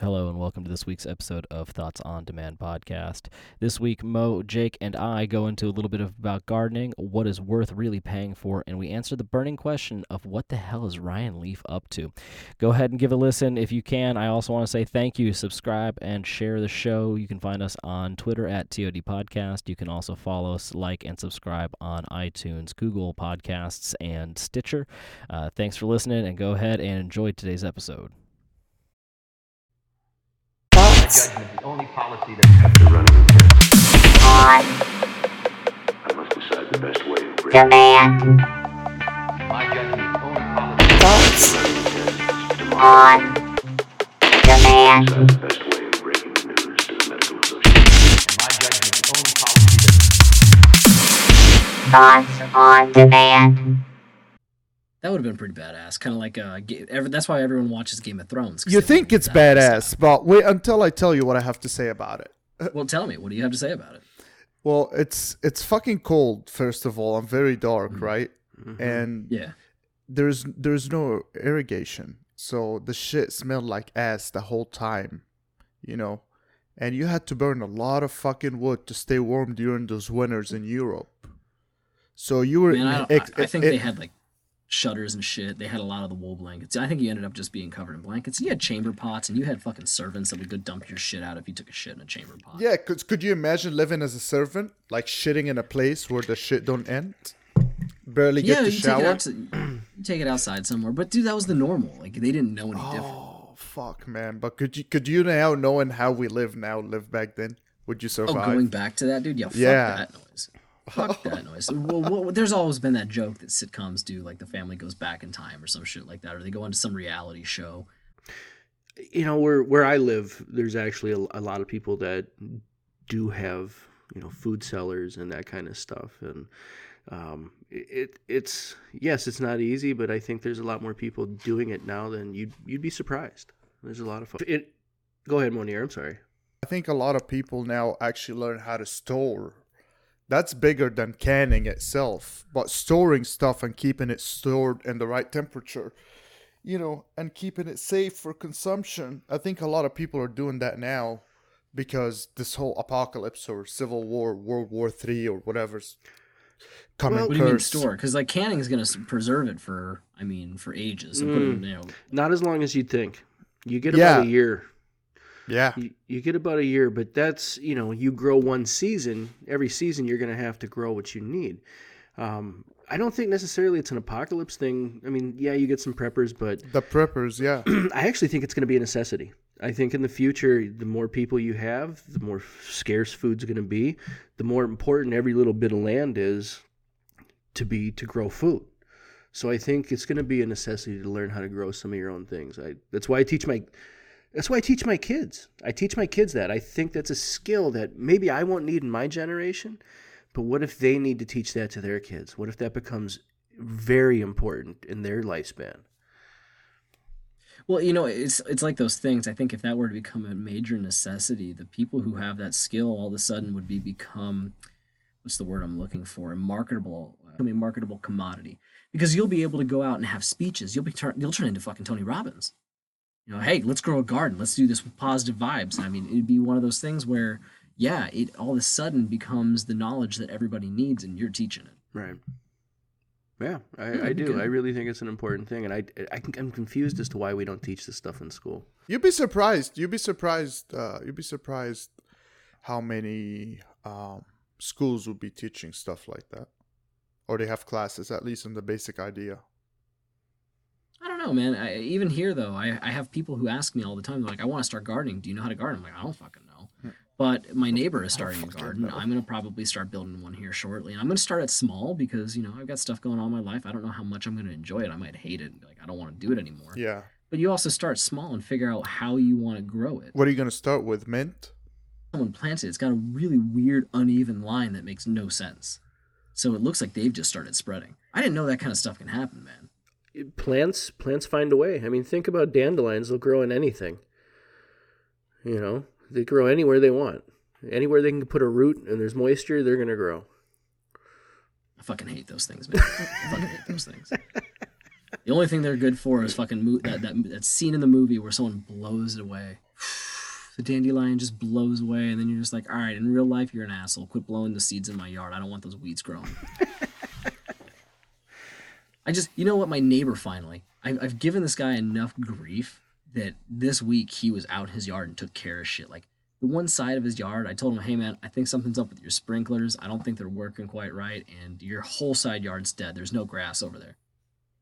Hello and welcome to this week's episode of Thoughts on Demand podcast. This week, Mo, Jake, and I go into a little bit of about gardening, what is worth really paying for, and we answer the burning question of what the hell is Ryan Leaf up to. Go ahead and give a listen if you can. I also want to say thank you, subscribe, and share the show. You can find us on Twitter at TOD Podcast. You can also follow us, like, and subscribe on iTunes, Google Podcasts, and Stitcher. Uh, thanks for listening, and go ahead and enjoy today's episode. Judgment, the only policy that After running a I must decide the best way of breaking demand, my judgment, the only policy thoughts on demand, Decide the best way of breaking the news to the medical association. my judgment, the only policy that thoughts on demand, That would have been pretty badass. Kind of like uh, Ga- ever, that's why everyone watches Game of Thrones. You think it's badass, but wait until I tell you what I have to say about it. Well, tell me, what do you have to say about it? Well, it's it's fucking cold. First of all, I'm very dark, right? And Yeah. there's there's no irrigation, so the shit smelled like ass the whole time, you know. And you had to burn a lot of fucking wood to stay warm during those winters in Europe. So you were. Man, I, ex- I, I think it- they had like shutters and shit. They had a lot of the wool blankets. I think you ended up just being covered in blankets. You had chamber pots, and you had fucking servants that would go dump your shit out if you took a shit in a chamber pot. Yeah, could, could you imagine living as a servant, like shitting in a place where the shit don't end? Barely yeah. get to You take, it shower. out to, take it outside somewhere, but dude, that was the normal. Like they didn't know any oh, different. Oh fuck, man! But could you could you now, knowing how we live now, live back then? Would you oh, survive? Oh, going back to that, dude. Yeah, fuck Yeah. that noise. Fuck that noise. Well, well, there's always been that joke that sitcoms do, like the family goes back in time or some shit like that, or they go into some reality show. you know where where I live, there's actually a, a lot of people that do have you know food cellars and that kind of stuff, and um, it it's yes, it's not easy, but I think there's a lot more people doing it now than you'd you'd be surprised. There's a lot of fun. It. Go ahead, Monier. I'm sorry. I think a lot of people now actually learn how to store. That's bigger than canning itself, but storing stuff and keeping it stored in the right temperature, you know, and keeping it safe for consumption. I think a lot of people are doing that now because this whole apocalypse or civil war, World War Three or whatever's coming. Well, What do you mean store? Because like canning is gonna preserve it for, I mean, for ages. And put it, in, Mm. you know, Not as long as you'd think. You get Yeah. about a year. Yeah. You, you get about a year, but that's you know you grow one season. Every season you're going to have to grow what you need. Um, I don't think necessarily it's an apocalypse thing. I mean, yeah, you get some preppers, but The preppers, yeah. I actually think it's going to be a necessity. I think in the future, the more people you have, the more scarce food's going to be. The more important every little bit of land is to be to grow food. So I think it's going to be a necessity to learn how to grow some of your own things. I that's why I teach my that's why I teach my kids. I teach my kids that. I think that's a skill that maybe I won't need in my generation, but what if they need to teach that to their kids? What if that becomes very important in their lifespan? well, you know, it's it's like those things. I think if that were to become a major necessity, the people who have that skill all of a sudden would be become, what's the word I'm looking for? Uh, a marketable, I mean, marketable commodity. Because you'll be able to go out and have speeches. You'll be turn, you'll turn into fucking Tony Robbins. You know, hey, let's grow a garden. Let's do this with positive vibes. I mean, it'd be one of those things where, yeah, it all of a sudden becomes the knowledge that everybody needs, and you're teaching it. Right. Yeah, I, Yeah, I do. okay. I really think it's an important thing, and I, I I'm confused as to why we don't teach this stuff in school. You'd be surprised. You'd be surprised. Uh, you'd be surprised how many um, schools would be teaching stuff like that, or they have classes at least on the basic idea. I don't know, man. I, even here, though, I, I have people who ask me all the time, like, I want to start gardening. Do you know how to garden? I'm like, I don't fucking know. But my neighbor is starting a garden. know. I'm going to probably start building one here shortly. And I'm going to start it small because, you know, I've got stuff going on in my life. I don't know how much I'm going to enjoy it. I might hate it and be like, I don't want to do it anymore. Yeah. But you also start small and figure out how you want to grow it. What are you gonna start with? Mint. Someone plants it, it's got a really weird, uneven line that makes no sense. So it looks like they've just started spreading. I didn't know that kind of stuff can happen, man. It- Plants plants find a way. I mean, think about dandelions; they'll grow in anything. You know, they grow anywhere they want. Anywhere they can put a root and there's moisture, they're gonna grow. I fucking hate those things, man. I fucking hate those things. The only thing they're good for is fucking mo- that, that that scene in the movie where someone blows it away. The dandelion just blows away, and then you're just like, all right, in real life, you're an asshole. Quit blowing the seeds in my yard. I don't want those weeds growing. I just, you know what? My neighbor finally, I've, I've given this guy enough grief that this week he was out in his yard and took care of shit. Like the one side of his yard, I told him, hey man, I think something's up with your sprinklers. I don't think they're working quite right, and your whole side yard's dead. There's no grass over there.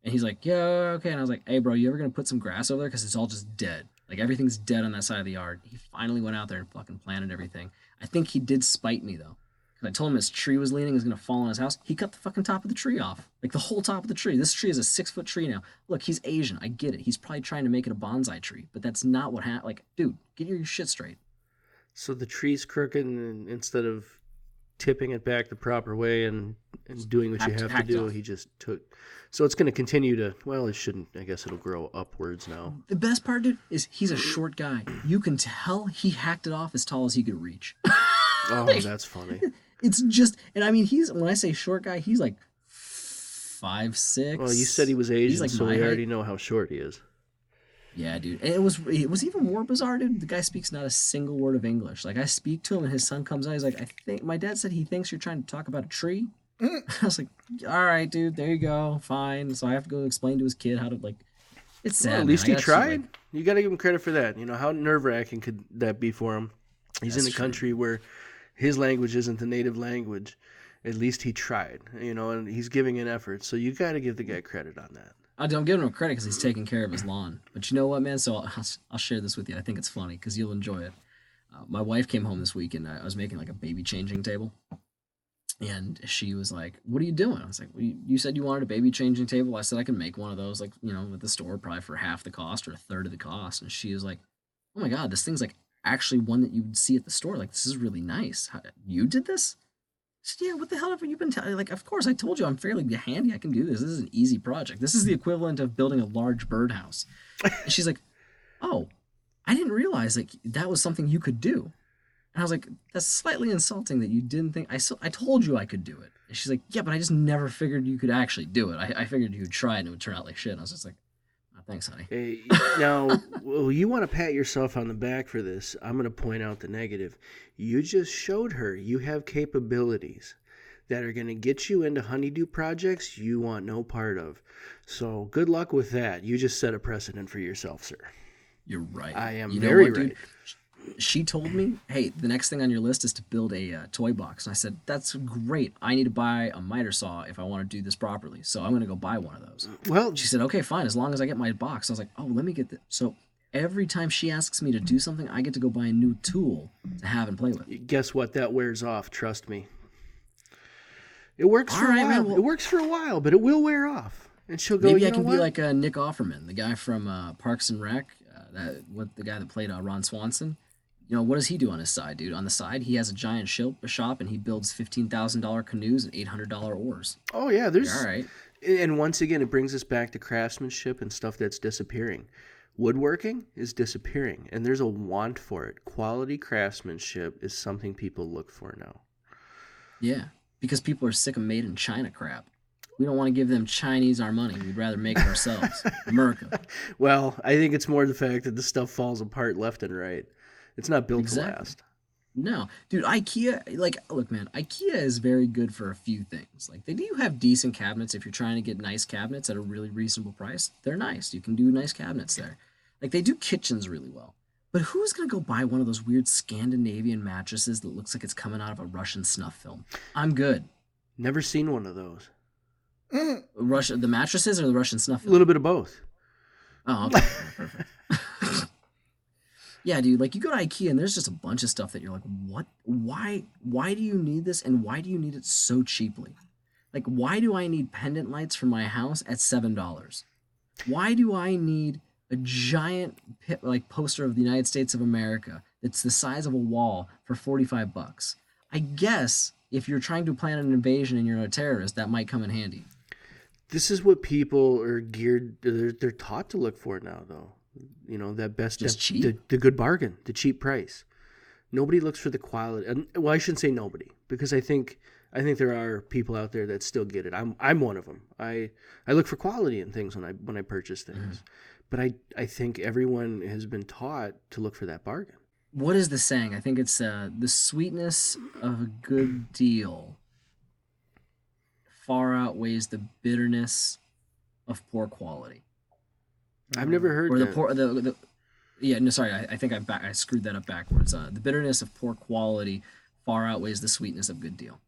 And he's like, yeah, okay. And I was like, hey, bro, you ever gonna put some grass over there? Because it's all just dead. Like everything's dead on that side of the yard. He finally went out there and fucking planted everything. I think he did spite me though. Because I told him his tree was leaning, was gonna fall on his house. He cut the fucking top of the tree off. Like the whole top of the tree. This tree is a six foot tree now. Look, he's Asian. I get it. He's probably trying to make it a bonsai tree, but that's not what happened. Like, dude, get your shit straight. So the tree's crooked, and instead of tipping it back the proper way and, and doing what you have to do, off. he just took. So it's going to continue to. Well, it shouldn't. I guess it'll grow upwards now. The best part, dude, is he's a short guy. You can tell he hacked it off as tall as he could reach. Oh, that's funny. It's just, and I mean, he's when I say short guy, he's like five six. Well, you said he was Asian, like so we height. already know how short he is. Yeah, dude. And it was it was even more bizarre, dude. The guy speaks not a single word of English. Like I speak to him, and his son comes out. He's like, "I think my dad said he thinks you're trying to talk about a tree." I was like, "All right, dude. There you go. Fine." So I have to go explain to his kid how to like. It's sad. Well, at least I he tried. like- you got to give him credit for that. You know how nerve wracking could that be for him? He's in a true. country where his language isn't the native language. At least he tried. You know, and he's giving an effort. So you got to give the guy credit on that. I don't give him credit because he's taking care of his lawn. But you know what, man? So I'll, I'll share this with you. I think it's funny because you'll enjoy it. Uh, my wife came home this week and I was making like a baby changing table. And she was like, What are you doing? I was like, well, you, you said you wanted a baby changing table. I said I can make one of those, like, you know, at the store, probably for half the cost or a third of the cost. And she was like, Oh my God, this thing's like actually one that you would see at the store. Like, this is really nice. How, you did this? I said, yeah, what the hell have you been telling? Like, of course, I told you I'm fairly handy. I can do this. This is an easy project. This is the equivalent of building a large birdhouse. And she's like, oh, I didn't realize like that was something you could do. And I was like, that's slightly insulting that you didn't think I. So, I told you I could do it. And she's like, yeah, but I just never figured you could actually do it. I, I figured you'd try and it would turn out like shit. And I was just like, thanks, honey. Hey, now, well, you want to pat yourself on the back for this. I'm going to point out the negative. You just showed her you have capabilities that are going to get you into honeydew projects you want no part of. So good luck with that. You just set a precedent for yourself, sir. You're right. I am You very what, dude? right. She told me, "Hey, the next thing on your list is to build a uh, toy box." And I said, "That's great. I need to buy a miter saw if I want to do this properly. So I'm going to go buy one of those." Well, She said, "Okay, fine. As long as I get my box." I was like, "Oh, let me get the." So every time she asks me to do something, I get to go buy a new tool to have and play with. guess what? That wears off. Trust me. It works for All right, a while. man, well- it works for a while, but it will wear off. And she'll go. Maybe I can be like uh, Nick Offerman, the guy from uh, Parks and Rec, uh, that what the guy that played uh, Ron Swanson. You know what does he do on his side, dude? On the side, he has a giant shop, a shop, and he builds fifteen thousand dollar canoes and eight hundred dollar oars. Oh yeah, there's. All right. And once again, it brings us back to craftsmanship and stuff that's disappearing. Woodworking is disappearing, and there's a want for it. Quality craftsmanship is something people look for now. Yeah, because people are sick of made in China crap. We don't want to give them Chinese our money. We'd rather make it ourselves. America. Well, I think it's more the fact that the stuff falls apart left and right. It's not built Exactly. to last. No, dude, IKEA, like, look, man, IKEA is very good for a few things. Like, they do have decent cabinets if you're trying to get nice cabinets at a really reasonable price. They're nice. You can do nice cabinets there. Like, they do kitchens really well. But who's going to go buy one of those weird Scandinavian mattresses that looks like it's coming out of a Russian snuff film? I'm good. Never seen one of those. Russia, the mattresses or the Russian snuff A little bit of both. Oh, okay. Perfect. yeah, dude, like you go to IKEA and there's just a bunch of stuff that you're like, what? Why? Why do you need this? And why do you need it so cheaply? Like, why do I need pendant lights for my house at seven dollars? Why do I need a giant like poster of the United States of America that's the size of a wall for forty five bucks? I guess if you're trying to plan an invasion and you're a terrorist, that might come in handy. This is what people are geared. They're, they're taught to look for now, though. You know that best, Just the, cheap? the, good bargain, the cheap price. Nobody looks for the quality. and- Well, I shouldn't say nobody because I think I think there are people out there that still get it. I'm I'm one of them. I I look for quality in things when I when I purchase things, but I I think everyone has been taught to look for that bargain. What is the saying? I think it's uh, the sweetness of a good deal far outweighs the bitterness of poor quality. I've never heard Or the poor the, the yeah no sorry I, I think I back, I screwed that up backwards. Uh, the bitterness of poor quality far outweighs the sweetness of good deal.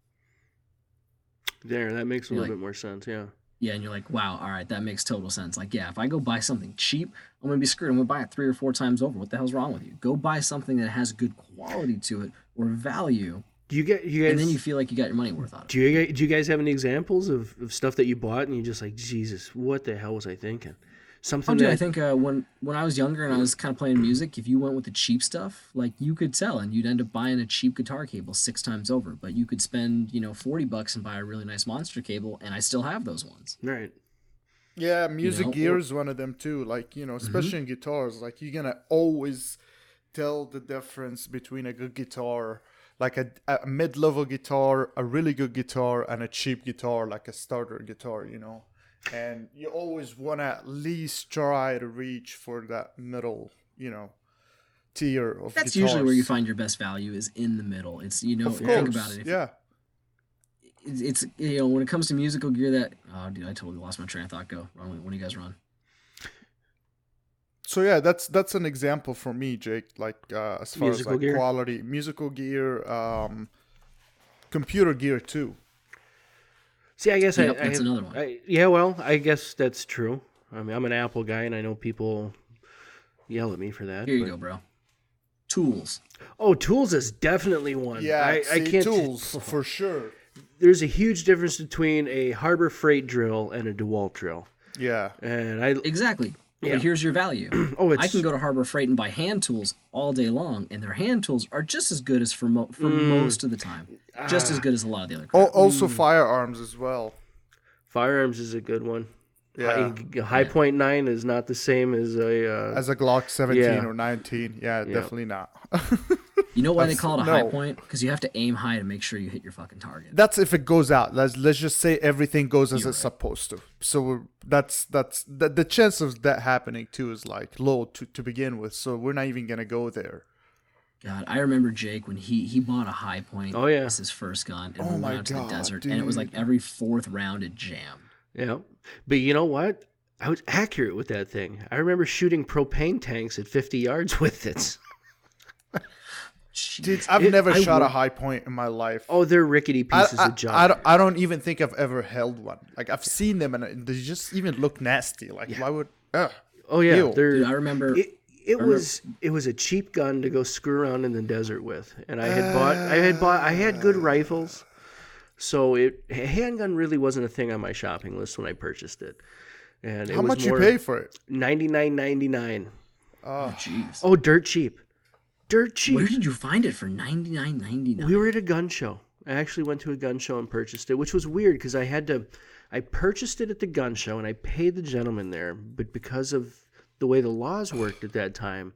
there, that makes a You're little like- bit more sense. Yeah. Yeah, and you're like, wow, all right, that makes total sense. Like, yeah, if I go buy something cheap, I'm gonna be screwed. I'm gonna buy it three or four times over. What the hell's wrong with you? Go buy something that has good quality to it or value, Do you get you guys? and then you feel like you got your money worth out of it. do you do you guys have any examples of, of stuff that you bought and you're just like Jesus, what the hell was I thinking? Something Oh, dude, that I think uh, when when I was younger and I was kind of playing music, if you went with the cheap stuff, like you could tell, and you'd end up buying a cheap guitar cable six times over. But you could spend, you know, forty bucks and buy a really nice monster cable, and I still have those ones. right. Yeah, music know, gear or- Mm-hmm. is one of them too. Like you know, especially in guitars, like you're gonna always tell the difference between a good guitar, like a, a mid-level guitar, a really good guitar, and a cheap guitar, like a starter guitar. You know, and you always want to at least try to reach for that middle, you know, tier of That's guitars. usually where you find your best value is in the middle. It's you know, Of think about it. If, yeah. it's, it's you know when it comes to musical gear that oh dude I totally lost my train of thought go run when, when you guys run So yeah, that's that's an example for me, Jake. Like uh, as far Musical as like gear? quality, musical gear, um, computer gear too. See, I guess Yep, I, I that's have- another one. I, yeah, well, I guess that's true. I mean, I'm an Apple guy, and I know people yell at me for that. here you but- go bro tools Oh, tools is definitely one. Yeah, I, I can't. tools for sure. There's a huge difference between a Harbor Freight drill and a DeWalt drill, Yeah, and I. exactly Yeah. but here's your value Oh, it's I can go to Harbor Freight and buy hand tools all day long and their hand tools are just as good as for mo- for mm. most of the time just Ah. as good as a lot of the other crap. also firearms as well. firearms is a good one. Yeah, High, Hi-Point Nine is not the same as a. Uh, as a Glock 17 Yeah. or 19. Yeah, definitely not. you know why they call it a Hi-Point because you have to aim high to make sure you hit your fucking target That's if it goes out. Let's let's just say everything goes as You're it's right. supposed to. So we're, that's that's the, the chance of that happening too is like low to to begin with. So we're not even gonna go there. God, I remember Jake when he he bought a Hi-Point. Oh, yeah. as his first gun, and Oh we went my out to God, the desert, and it was like every fourth round it jammed. yeah, but you know what? I was accurate with that thing. I remember shooting propane tanks at 50 yards with it. Dude, I've It- never I shot a Hi-Point in my life. Oh, they're rickety pieces I, of junk. I, don't, I don't even think I've ever held one. Like I've seen them and they just even look nasty. Like why would? Ugh. oh yeah, Ew. they're. Dude, I remember. it, it was it was a cheap gun to go screw around in the desert with, and I had bought I had bought I had good ah. rifles, so it a handgun really wasn't a thing on my shopping list when I purchased it. And it How was much you pay for it? Ninety nine ninety nine. Ah. oh, jeez. Oh, dirt cheap, dirt cheap. Where did you find it for ninety nine ninety nine? We were at a gun show. I actually went to a gun show and purchased it, which was weird because I had to. I purchased it at the gun show and I paid the gentleman there, but because of the way the laws worked at that time,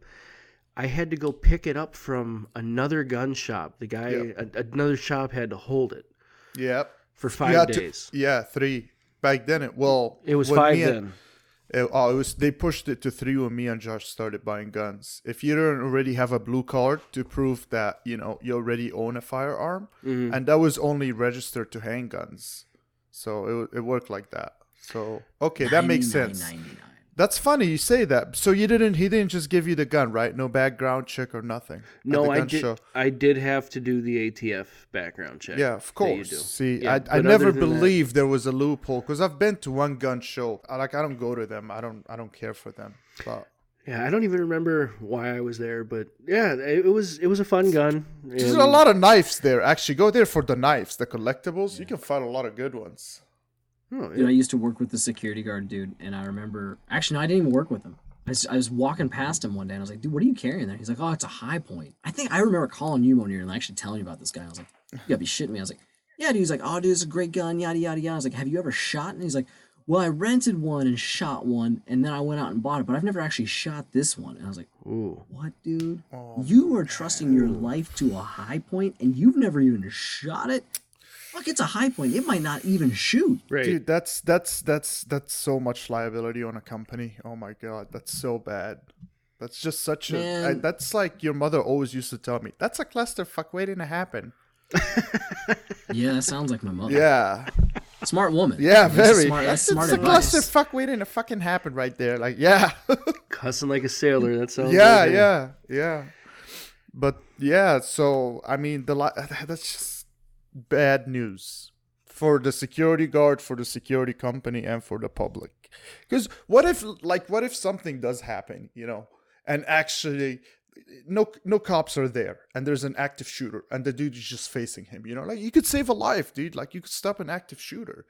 I had to go pick it up from another gun shop. The guy, Yep. a, another shop had to hold it Yep. for You five had to- days. yeah, three. Back then, it well, it was five me and- then. Uh, oh, it was they pushed it to three when me and Josh started buying guns. If you don't already have a blue card to prove that you know you already own a firearm, Mm-hmm. and that was only registered to handguns, so it it worked like that. So okay, that makes sense. That's funny you say that. So you didn't he didn't just give you the gun, right? No background check or nothing. No, I did. show? I did have to do the ATF background check. Yeah, of course. See, Yeah, I, I never than that- believed there was a loophole because I've been to one gun show. I, like I don't go to them. I don't I don't care for them. But Yeah, I don't even remember why I was there, but yeah, it, it was it was a fun gun. There's a lot of knives there. Actually, go there for the knives, the collectibles. You can find a lot of good ones. Oh, Dude, I used to work with the security guard dude, and I remember actually no, I didn't even work with him. I was, I was walking past him one day, and I was like, "Dude, what are you carrying there?" He's like, "Oh, it's a Hi-Point." I think I remember calling you Monier and actually telling you about this guy. I was like, "You gotta be shitting me." I was like, "Yeah, dude." He's like, "Oh, dude, it's a great gun." Yada yada yada. I was like, "Have you ever shot?" And he's like, "Well, I rented one and shot one, and then I went out and bought it, but I've never actually shot this one." And I was like, Ooh. "What, dude? Oh, you are trusting your life to a Hi-Point, and you've never even shot it?" Fuck, it's a Hi-Point. It might not even shoot. Right. Dude, that's that's that's that's so much liability on a company. Oh my god, that's so bad. That's just such a. I, that's like your mother always used to tell me. That's a clusterfuck waiting to happen. Yeah, that sounds like my mother. Yeah, Smart woman. yeah, That's very. Smart, that's That's, smart it's a advice. clusterfuck waiting to fucking happen right there. Like, yeah, Cussing like a sailor. That sounds. yeah, like a- yeah, yeah. But yeah, so I mean, the li- that's just bad news for the security guard, for the security company, and for the public. Because what if, like, what if something does happen, you know, and actually, no, no cops are there, and there's an active shooter, and the dude is just facing him, you know, like you could save a life, dude. Like you could stop an active shooter.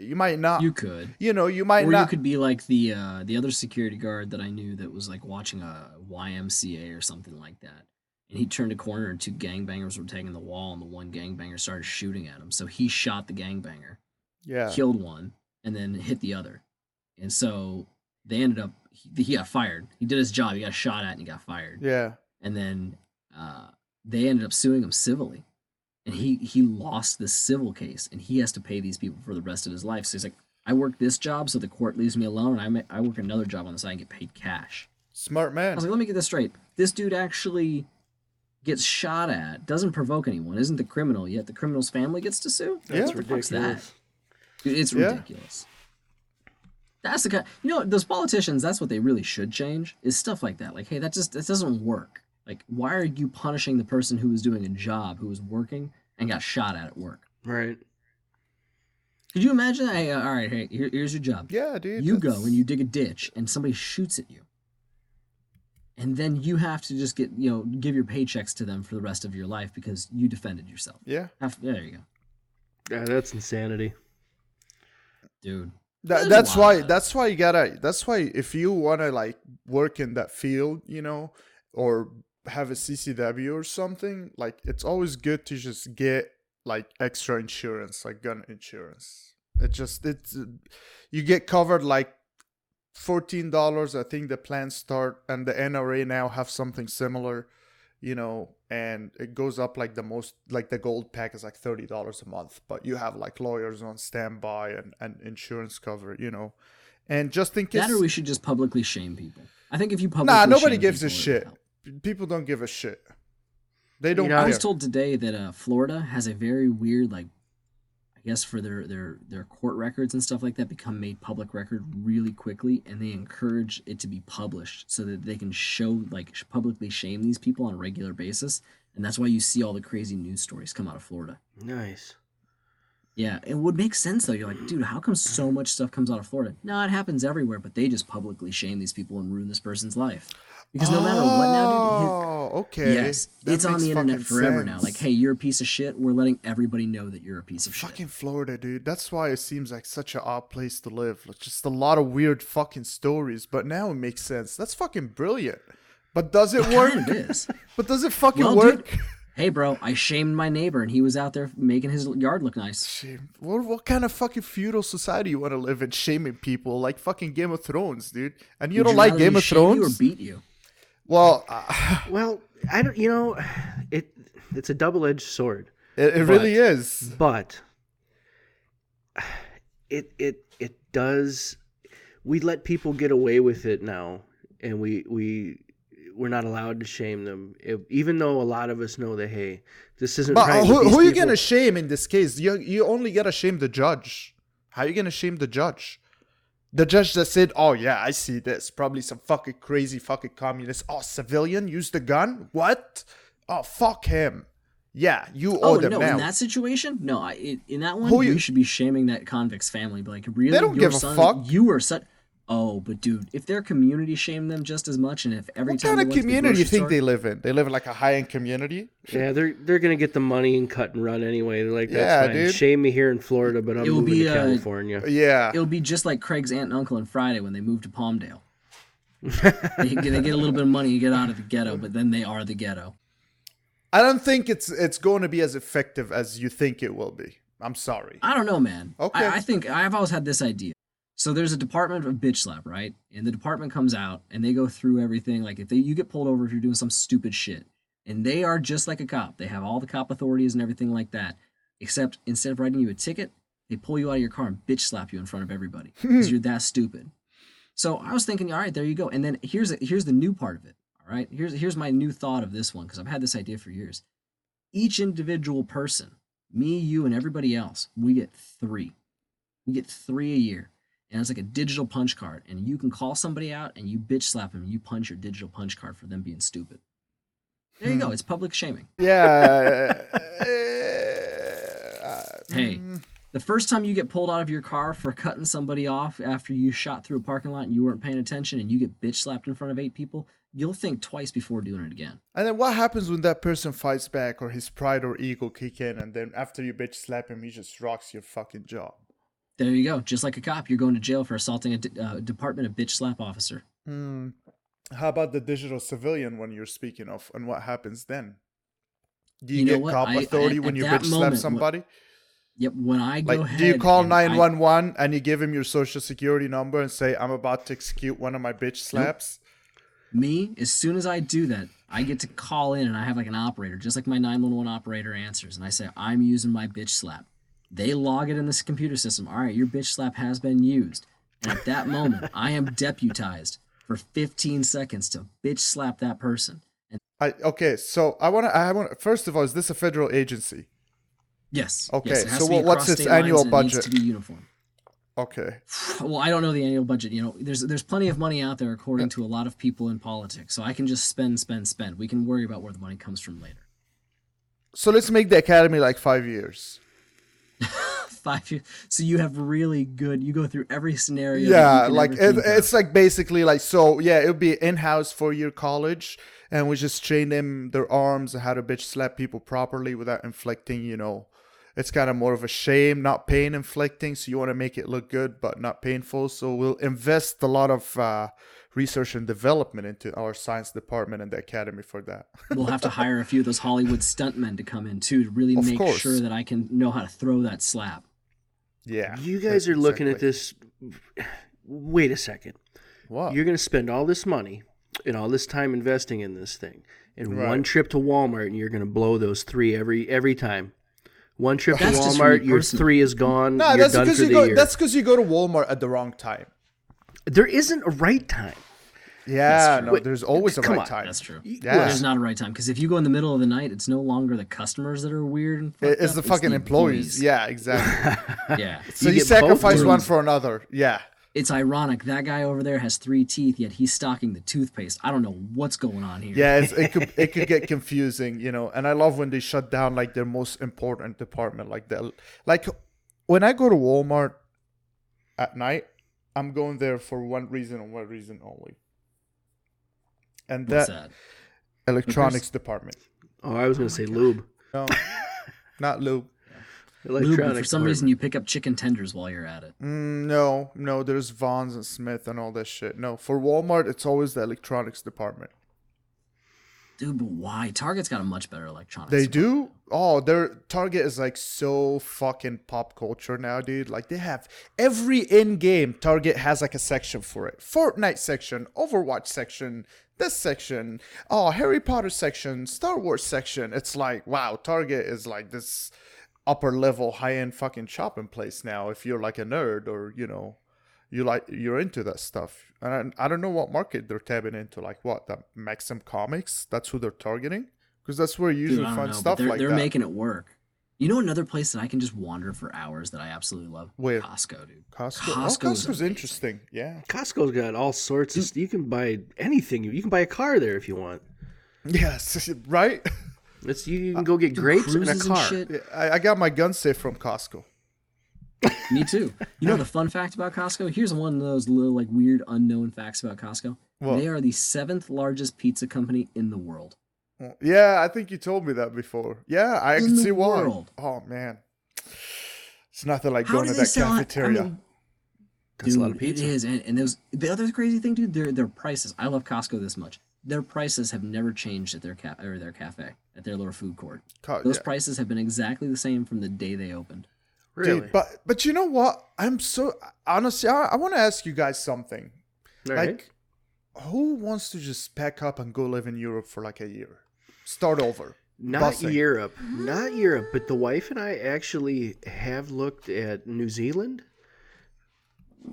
You might not, You could you, know, you might Or not. you could be like the uh, the other security guard that I knew that was like watching a YMCA or something like that. And he turned a corner and two gangbangers were taking the wall and the one gangbanger started shooting at him. So he shot the gangbanger, yeah, killed one, and then hit the other. And so they ended up he, he got fired. He did his job. He got shot at and he got fired. yeah, And then uh, they ended up suing him civilly. And he he lost this civil case and he has to pay these people for the rest of his life. So he's like, I work this job so the court leaves me alone and I, ma- I work another job on the side and get paid cash. smart man I was like, let me get this straight. This dude actually gets shot at, doesn't provoke anyone, isn't the criminal, yet the criminal's family gets to sue? Yeah. What the fuck's that? ridiculous. Dude, it's Yeah. ridiculous. That's the kind. You know, those politicians. That's what they really should change. Is stuff like that. Like, hey, that just that doesn't work. Like, why are you punishing the person who was doing a job, who was working and got shot at at work? Right. Could you imagine? Hey, uh, all right, hey, here, here's your job. Yeah, dude. you go that's- and you dig a ditch, and somebody shoots at you, and then you have to just get you know give your paychecks to them for the rest of your life because you defended yourself. Yeah. Have- there you go, Yeah, that's insanity. dude. That, that's lot why that's why you gotta that's why if you wanna like work in that field, you know, or have a CCW or something, like it's always good to just get like extra insurance, like gun insurance. It just it's uh, you get covered like fourteen dollars. I think the plans start and the NRA now have something similar, you know, and it goes up like the most like the gold pack is like thirty dollars a month, but you have like lawyers on standby and, and insurance cover, you know. And just in case That or we should just publicly shame people. I think if you publicly Nah, nobody shame gives a people, it shit. People don't give a shit. They don't know, I was told today that uh, Florida has a very weird, like, I guess for their their their court records and stuff like that become made public record really quickly, and they encourage it to be published so that they can show like publicly shame these people on a regular basis, and that's why you see all the crazy news stories come out of Florida. Nice. Yeah, it would make sense though. You're like, dude, how come so much stuff comes out of Florida? No, it happens everywhere, but they just publicly shame these people and ruin this person's life. Because no matter what now, dude, his- Oh, okay. Yes, That it's on the internet fucking forever now. Like, hey, you're a piece of shit. We're letting everybody know that you're a piece of Fucking shit. Florida, dude. That's why it seems like such an odd place to live. Like, just a lot of weird fucking stories. But now it makes sense. That's fucking brilliant. But does it, It work? kind of is. But does it fucking Well, work? dude, hey, bro, I shamed my neighbor, and he was out there making his yard look nice. Shame. What, what kind of fucking feudal society you want to live in? Shaming people like fucking Game of Thrones, dude. And you Would don't like rather Game me of shame you Thrones? or beat you? Well, uh, Well, I don't. You know, it it's a double edged sword, it, it really is. but it it it does. We let people get away with it now, and we we we're not allowed to shame them, If- even though a lot of us know that hey, this isn't But right. who, who are you people. gonna shame in this case? You you only gotta shame the judge. How are you gonna shame the judge? The judge that said, "Oh yeah, I see this. Probably some fucking crazy fucking communist. Oh, civilian use the gun. What? Oh fuck him. Yeah, you oh, owe Oh them no! now. In that situation, no. I in- that one, Who you you- should be shaming that convict's family. Be like, really? they don't give a fuck. You are such. Oh, but dude, if their community shamed them just as much, and if every what time kind they of went to community you think store- they live in? They live in like a high end community. Yeah, they're they're gonna get the money and cut and run anyway. They're like, that's Yeah, fine. dude. Shame me here in Florida, but I'm It will moving be, to uh, California. Yeah, It'll be just like Craig's aunt and uncle on Friday when they moved to Palmdale. they, get, they get a little bit of money you get out of the ghetto, but then they are the ghetto. I don't think it's it's going to be as effective as you think it will be. I'm sorry. I don't know, man. Okay. I, I think I've always had this idea. So there's a department of bitch slap, right? And the department comes out and they go through everything. Like if they, you get pulled over if you're doing some stupid shit, and they are just like a cop. They have all the cop authorities and everything like that. Except instead of writing you a ticket, they pull you out of your car and bitch slap you in front of everybody because you're that stupid. So I was thinking, all right, there you go. And then here's here's the new part of it. All right, here's here's my new thought of this one because I've had this idea for years. Each individual person, me, you, and everybody else, we get three. We get three a year, and it's like a digital punch card. And you can call somebody out and you bitch slap them. And you punch your digital punch card for them being stupid. There you go. It's public shaming. Yeah. uh, Hey, mm, the first time you get pulled out of your car for cutting somebody off after you shot through a parking lot and you weren't paying attention and you get bitch slapped in front of eight people, you'll think twice before doing it again. And then what happens when that person fights back or his pride or ego kick in and then after you bitch slap him, he just rocks your fucking jaw? There you go. Just like a cop, you're going to jail for assaulting a d- uh, Department of Bitch Slap officer. Hmm. How about the digital civilian when you're speaking of and what happens then? Do you, You know get what? cop I- authority at- when you bitch slap moment, wh- somebody? Yep. When I go Like, ahead, do you call 911 and you give him your social security number and say, I'm about to execute one of my bitch slaps? me, as soon as I do that, I get to call in and I have like an operator, just like my 911 operator answers, and I say, I'm using my bitch slap. They log it in this computer system. All right, your bitch slap has been used. And at that moment, I am deputized for 15 seconds to bitch slap that person. And I, okay, so I want to, I want first of all, is this a federal agency? yes. Okay, yes, so to be what- what's its state lines annual and it needs budget? to be uniform. Okay. Well, I don't know the annual budget. You know, there's there's plenty of money out there according to a lot of people in politics. So I can just spend, spend, spend. We can worry about where the money comes from later. So let's make the academy like five years. Five years. So you have really good. You go through every scenario. Yeah, like it, it's like basically like so. Yeah, it would be in-house four-year college, and we just train them their arms and how to bitch slap people properly without inflicting. You know, it's kind of more of a shame, not pain inflicting. So you want to make it look good but not painful. So we'll invest a lot of uh, research and development into our science department and the academy for that. we'll have to hire a few of those Hollywood stuntmen to come in too to really Of make course. sure that I can know how to throw that slap. yeah, You guys are looking at this. Wait a second. What? You're going to spend all this money and all this time investing in this thing. And Right. one trip to Walmart, and you're going to blow those three every every time. One trip That's to Walmart, your personally. three is gone. No, you're that's because you go. year. That's because you go to Walmart at the wrong time. There isn't a right time. Yeah, no, Wait, there's always a come right on, time. That's true. Yeah. There's not a right time because if you go in the middle of the night, it's no longer the customers that are weird and fucked It's up, the fucking employees. Yeah, exactly. Yeah. So You you, sacrifice one for another. Yeah. It's ironic that guy over there has three teeth, yet he's stocking the toothpaste. I don't know what's going on here. Yeah, it's, it could it could get confusing, you know. And I love when they shut down like their most important department, like the like when I go to Walmart at night, I'm going there for one reason and one reason only, and that, that? electronics department. Oh, I was going to say lube. No, not lube. Lube, but for some reason, you pick up chicken tenders while you're at it. Mm, no, no. There's Vons and Smith and all that shit. No, for Walmart, it's always the electronics department. Dude, but why? Target's got a much better electronics. They department. do? Oh, their Target is like so fucking pop culture now, dude. Like they have every in-game Target has like a section for it. Fortnite section, Overwatch section, this section, oh, Harry Potter section, Star Wars section. It's like, wow, Target is like this upper level high-end fucking shopping place now if you're like a nerd or, you know, you like you're into that stuff. And I, I don't know what market they're tapping into. Like what? The Maxim Comics? That's who they're targeting? Because that's where you usually I don't find know, stuff they're, like they're that. making it work. You know another place that I can just wander for hours that I absolutely love? Where? Costco, dude. Costco. oh, Costco's Costco's interesting. Yeah. Costco's got all sorts of. You can buy anything. You can buy a car there if you want. Yes. Right. It's you, you can uh, go get grapes and a Cruises car. shit. I, I got my gun safe from Costco. Me too. You know the fun fact about Costco? Here's one of those little like weird unknown facts about Costco. What? They are the seventh largest pizza company in the world. Yeah, I think you told me that before. Yeah, I In can the see why. Oh man, it's nothing like How going to they that sell? I cafeteria. mean, That's a lot of pizza. It is, and, and those the other crazy thing, dude. Their their prices. I love Costco this much. Their prices have never changed at their ca- or their cafe at their little food court. Co- Those yeah. prices have been exactly the same from the day they opened. Really? Dude, but but you know what? I'm so honestly. I, I want to ask you guys something. All right. like, who wants to just pack up and go live in Europe for like a year? Start over. Not Busing. Europe, not Europe, but the wife and I actually have looked at New Zealand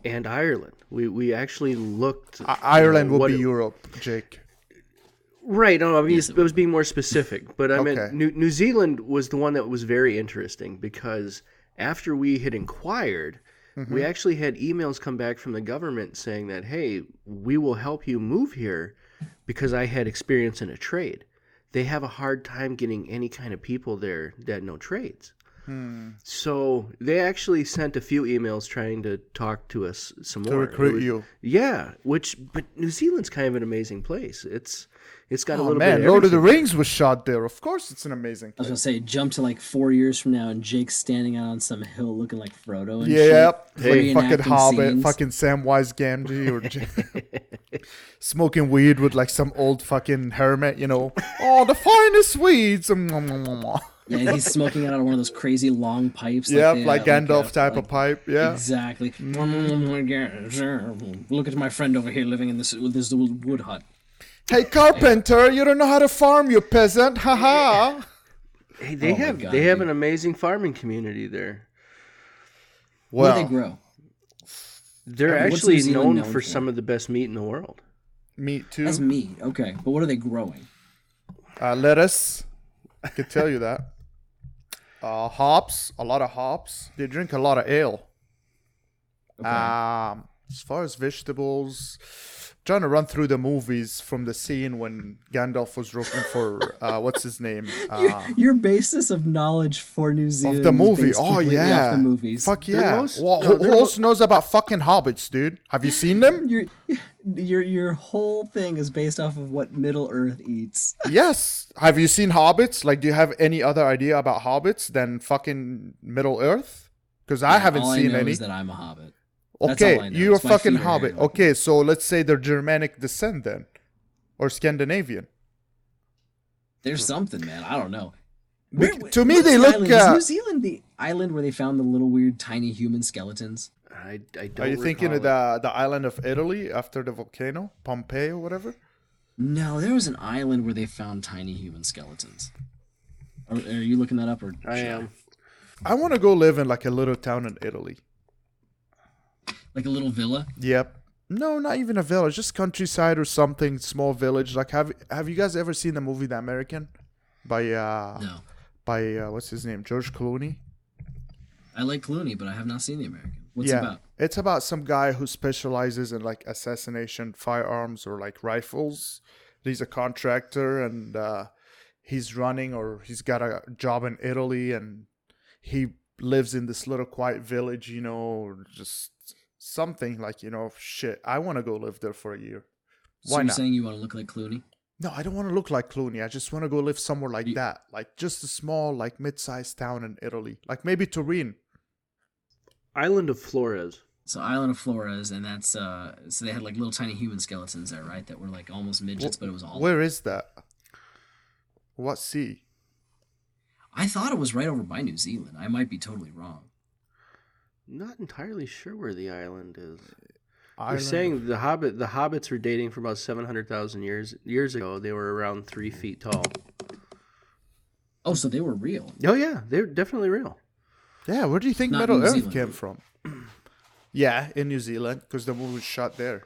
and Ireland. We we actually looked. I- Ireland you know, will be it- Europe, Jake. Right. No, I mean Yes, it was being more specific, but I Okay. meant New, New Zealand was the one that was very interesting because after we had inquired, Mm-hmm. we actually had emails come back from the government saying that hey, we will help you move here because I had experience in a trade. They have a hard time getting any kind of people there that know trades. Hmm. So they actually sent a few emails trying to talk to us some To more. It recruit was- you. Yeah, which but New Zealand's kind of an amazing place. It's it's got a Oh little man, bit of Lord of the. Rings was shot there. Of course, it's an amazing. I was gonna say, jump to like four years from now, and Jake's standing out on some hill looking like Frodo. And Yeah, shit, fucking Hobbit, scenes. fucking Samwise Gamgee, or J- smoking weed with like some old fucking hermit, you know. Oh, the finest weeds. Mm, mm, mm. Yeah, he's smoking it out of one of those crazy long pipes. Yep, they, like uh, Gandalf uh, type like- of pipe. Yeah. Exactly. Look at my friend over here living in this with this wood hut. Hey, carpenter, you don't know how to farm, you peasant. Ha ha. Hey, they Oh have God, they have an amazing farming community there. What do they grow? They're Uh, what's actually known, known for for? some of the best meat in the world. Meat too. That's meat. Okay, but what are they growing? Uh, lettuce. I could tell you that. Uh, hops, a lot of hops. They drink a lot of ale. Okay. Um, as far as vegetables, trying to run through the movies from the scene when Gandalf was looking for uh, what's his name? Uh, Your basis of knowledge for New Zealand of the movie. based Oh yeah, the movies. fuck yeah. most- well, no, who, who else knows about fucking hobbits, dude? Have you seen them? Your your your whole thing is based off of what Middle Earth eats. yes. Have you seen hobbits? Like, do you have any other idea about hobbits than fucking Middle Earth? Because I haven't all seen I know any. Is that I'm a hobbit. That's Okay, all I know. you're a fucking feet hobbit. hairy. Okay, so let's say they're Germanic descent then, or Scandinavian. There's something, man. I don't know. We- to me, they look, island? uh, Is New Zealand the island where they found the little weird tiny human skeletons? I, I don't Are you thinking of the the island of Italy after the volcano, Pompeii or whatever? No, there was an island where they found tiny human skeletons. Are, are you looking that up or? I am. I want to go live in like a little town in Italy. Like a little villa. Yep. No, not even a village, just countryside or something, small village. Like have have you guys ever seen the movie The American by uh No, by uh, what's his name? George Clooney? I like Clooney, but I have not seen the American. What's yeah. it about? It's about some guy who specializes in like assassination firearms or like rifles. He's a contractor and uh he's running or he's got a job in Italy and he lives in this little quiet village, you know, just something like, you know, shit, I want to go live there for a year. So Why you're not? saying you want to look like Clooney? No, I don't want to look like Clooney. I just want to go live somewhere like You- that. Like just a small, like mid-sized town in Italy. Like maybe Turin. Island of Flores. So Island of Flores, and that's uh, so they had like little tiny human skeletons there, right? That were like almost midgets, but it was all. Where is that? What sea? I thought it was right over by New Zealand. I might be totally wrong. Not entirely sure where the island is. You're Island saying the hobbit the hobbits were dating for about seven hundred thousand years years ago. They were around three feet tall. Oh, so they were real. Oh yeah, they're definitely real. Yeah, where do you think Not Middle New Earth Zealand. came from? yeah, in New Zealand, because the movie was shot there,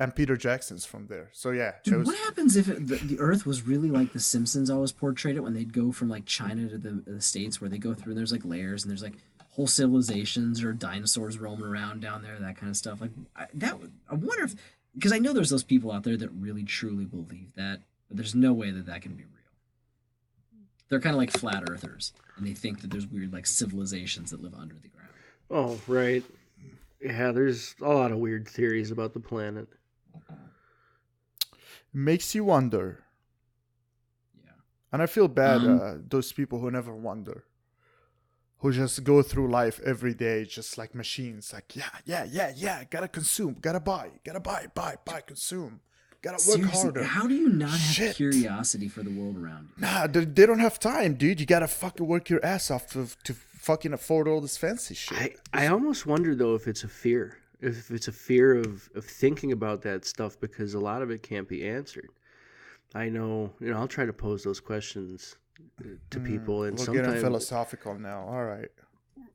and Peter Jackson's from there. So yeah, Dude, was- what happens if it, the, the Earth was really like The Simpsons always portrayed it when they'd go from like China to the, the states, where they go through and there's like layers and there's like whole civilizations or dinosaurs roaming around down there, that kind of stuff. Like I, that, would- I wonder if because I know there's those people out there that really truly believe that, but there's no way that that can be real. They're kind of like flat earthers, and they think that there's weird like civilizations that live under the ground. Oh right. Yeah, there's a lot of weird theories about the planet. makes you wonder, Yeah. and I feel bad Um, uh, those people who never wonder, who just go through life every day just like machines. Like yeah, yeah, yeah, yeah. Gotta consume, gotta buy, gotta buy, buy, buy, consume. Gotta work Seriously, harder. how do you not have Shit. curiosity for the world around you? Nah, they, they don't have time, dude. You gotta fucking work your ass off to to fucking afford all this fancy shit. I, I almost wonder though if it's a fear. If it's a fear of, of thinking about that stuff because a lot of it can't be answered. I know, you know, I'll try to pose those questions uh, to people, and We're sometimes getting philosophical now. All right.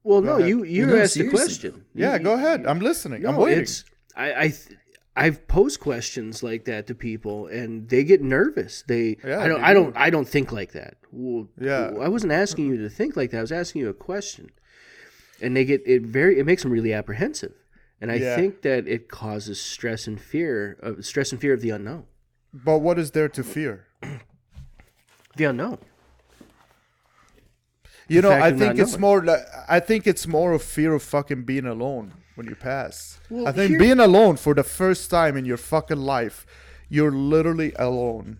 Well, Go no, ahead. you you Well, no, asked the question. Yeah, You- go ahead. I'm listening. I'm No, waiting. it's I I th- I've posed questions like that to people, and they get nervous. They Yeah, I don't I don't do. I don't think like that. Well, Yeah. I wasn't asking you to think like that. I was asking you a question, and they get it very. It makes them really apprehensive, and I Yeah. think that it causes stress and fear of stress and fear of the unknown. But what is there to fear? The unknown. You know, I think it's knowing. more like I think it's more of fear of fucking being alone when you pass. Well, I think here- being alone for the first time in your fucking life, you're literally alone.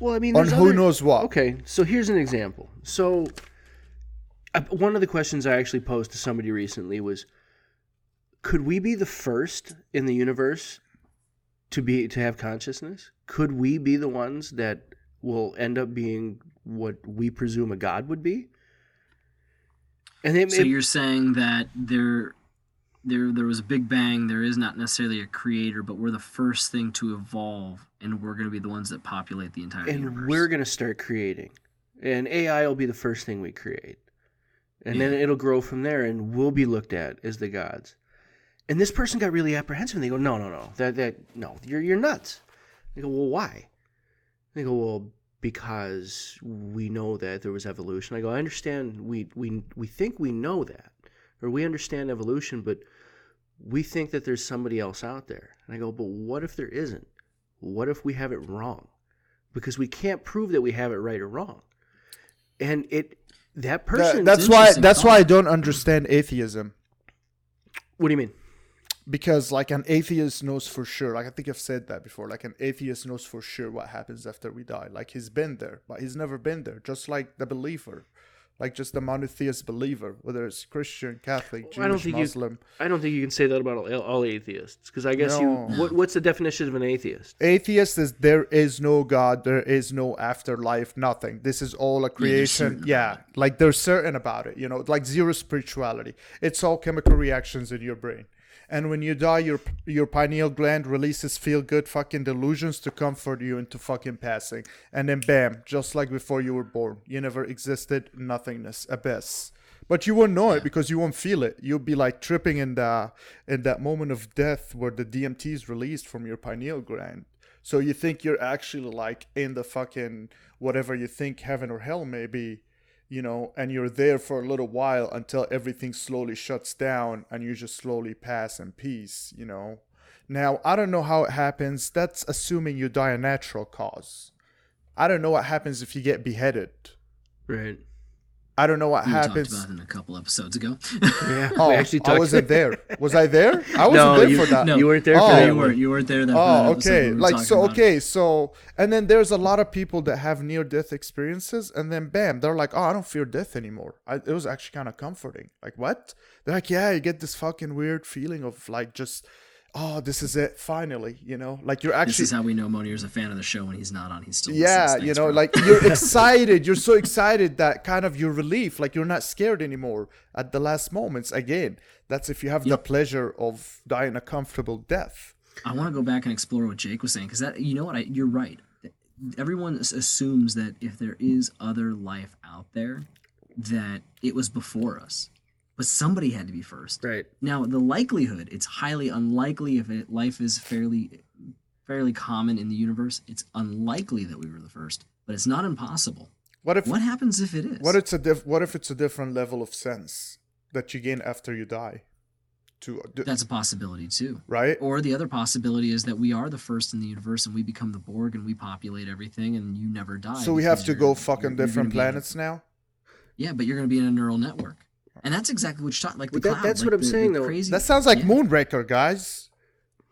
Well, I mean, On who other- knows what. Okay, so here's an example. So, uh, one of the questions I actually posed to somebody recently was, could we be the first in the universe to be to have consciousness? Could we be the ones that will end up being what we presume a god would be? And it, So it- you're saying that there, there, there was a big bang. There is not necessarily a creator, but we're the first thing to evolve, and we're going to be the ones that populate the entire universe. and universe. we're going to start creating and ai will be the first thing we create and then it'll grow from there and we'll be looked at as the gods and this person got really apprehensive and they go no no no that that no you're you're nuts they go well why they go well because we know that there was evolution. I go i understand we we we think we know that or we understand evolution but we think that there's somebody else out there. And i go but what if there isn't? What if we have it wrong? Because we can't prove that we have it right or wrong. And it that That- person that's why that's why I don't understand atheism. what do you mean Because like an atheist knows for sure, like I think I've said that before, like an atheist knows for sure what happens after we die. Like he's been there, but he's never been there. Just like the believer. Like just the monotheist believer, whether it's Christian, Catholic, I don't Jewish, think Muslim. you. I don't think you can say that about all, all atheists, because I guess you. What, what's the definition of an atheist? Atheist is there is no God, there is no afterlife, nothing. This is all a creation. Yeah, like they're certain about it, you know, like zero spirituality. It's all chemical reactions in your brain. And when you die, your your pineal gland releases feel good fucking delusions to comfort you into fucking passing. And then bam, just like before you were born, you never existed, nothingness, abyss. But you won't know it because you won't feel it. You'll be like tripping in the in that moment of death where the DMT is released from your pineal gland. So you think you're actually like in the fucking whatever you think heaven or hell may be, you know, and you're there for a little while until everything slowly shuts down and you just slowly pass in peace, you know. Now, I don't know how it happens. That's assuming you die a natural cause. I don't know what happens if you get beheaded. Right. I don't know what we talked about it a couple episodes ago. Yeah. Oh, we actually I wasn't there. Was I there? I wasn't no, there you, for that. No. you weren't there Oh. for that you weren't. You weren't there. That, Oh, okay. we Like so, about. okay, so and then there's a lot of people that have near death experiences, and then bam, they're like, "Oh, I don't fear death anymore." I, it was actually kind of comforting. Like, what? They're like, "Yeah, you get this fucking weird feeling of like just, oh, this is it, finally." You know, like you're actually. This is how we know Monier's a fan of the show when he's not on. He's still yeah listens. you know bro. like you're excited you're so excited that kind of your relief like you're not scared anymore at the last moments again that's if you have the pleasure of dying a comfortable death I want to go back and explore what Jake was saying because that you know what I you're right. Everyone assumes that if there is other life out there, that it was before us, but somebody had to be first. Right. Now the likelihood it's highly unlikely if it, life is fairly fairly common in the universe. It's unlikely that we were the first, but it's not impossible. what if What happens if it is? what it's a diff- what if it's a different level of sense that you gain after you die to That's a possibility too. right Or the other possibility is that we are the first in the universe and we become the Borg and we populate everything and you never die. so we have to go fucking different gonna be in a- planets now yeah, but you're going to be in a neural network. And that's exactly what you're talking like the that- cloud, that's like what I'm the- the saying, though. Crazy, that sounds like yeah. moonraker guys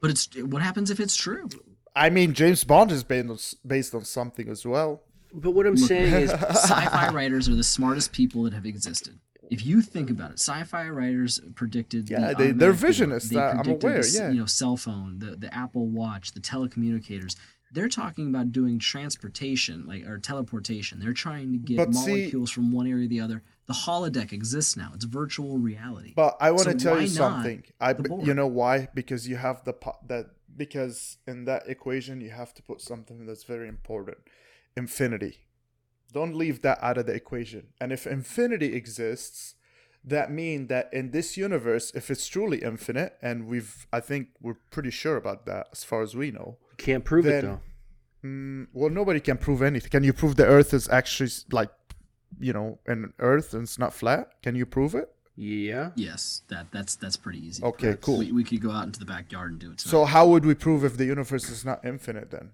But it's what happens if it's true? i mean james bond is based on, based on something as well But what I'm saying is, Sci-fi writers are the smartest people that have existed. If you think about it, sci-fi writers predicted. the Yeah, they- automatic they're visionists, They I'm predicted aware, the yeah. You know, cell phone, the the Apple Watch, the telecommunicators. They're talking about doing transportation, like or teleportation. They're trying to get But see- molecules from one area to the other. The holodeck exists now. It's virtual reality. But I want to So tell you something. I the b- Borg? you know why? Because you have the po- that because in that equation you have to put something that's very important. Infinity. Don't leave that out of the equation. And if infinity exists, that mean that in this universe, if it's truly infinite, and we've, I think we're pretty sure about that as far as we know. Can't prove it Then- though. Mm, well, nobody can prove anything. Can you prove the Earth is actually like, you know, an Earth and it's not flat? Can you prove it? Yeah. Yes, that that's that's pretty easy. Okay, cool. We, we could go out into the backyard and do it. Tonight. So how would we prove if the universe is not infinite then?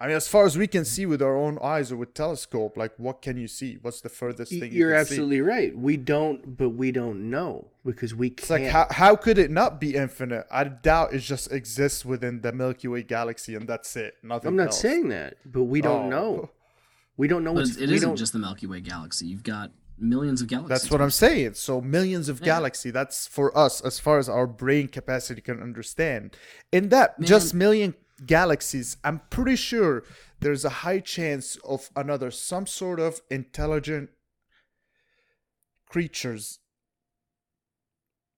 I mean, as far as we can see with our own eyes or with telescope, like what can you see? What's the furthest thing you You're can absolutely right. We don't, but we don't know because we can't. like how how could it not be infinite? I doubt it just exists within the Milky Way galaxy and that's it. Nothing. I'm not else. saying that, but we don't Oh. know. We don't know but what's. it's, it we isn't don't, just the Milky Way galaxy. You've got millions of galaxies. That's what I'm saying. So millions of Yeah. galaxy. That's for us as far as our brain capacity can understand. In that Man. just million galaxies, I'm pretty sure there's a high chance of another some sort of intelligent creatures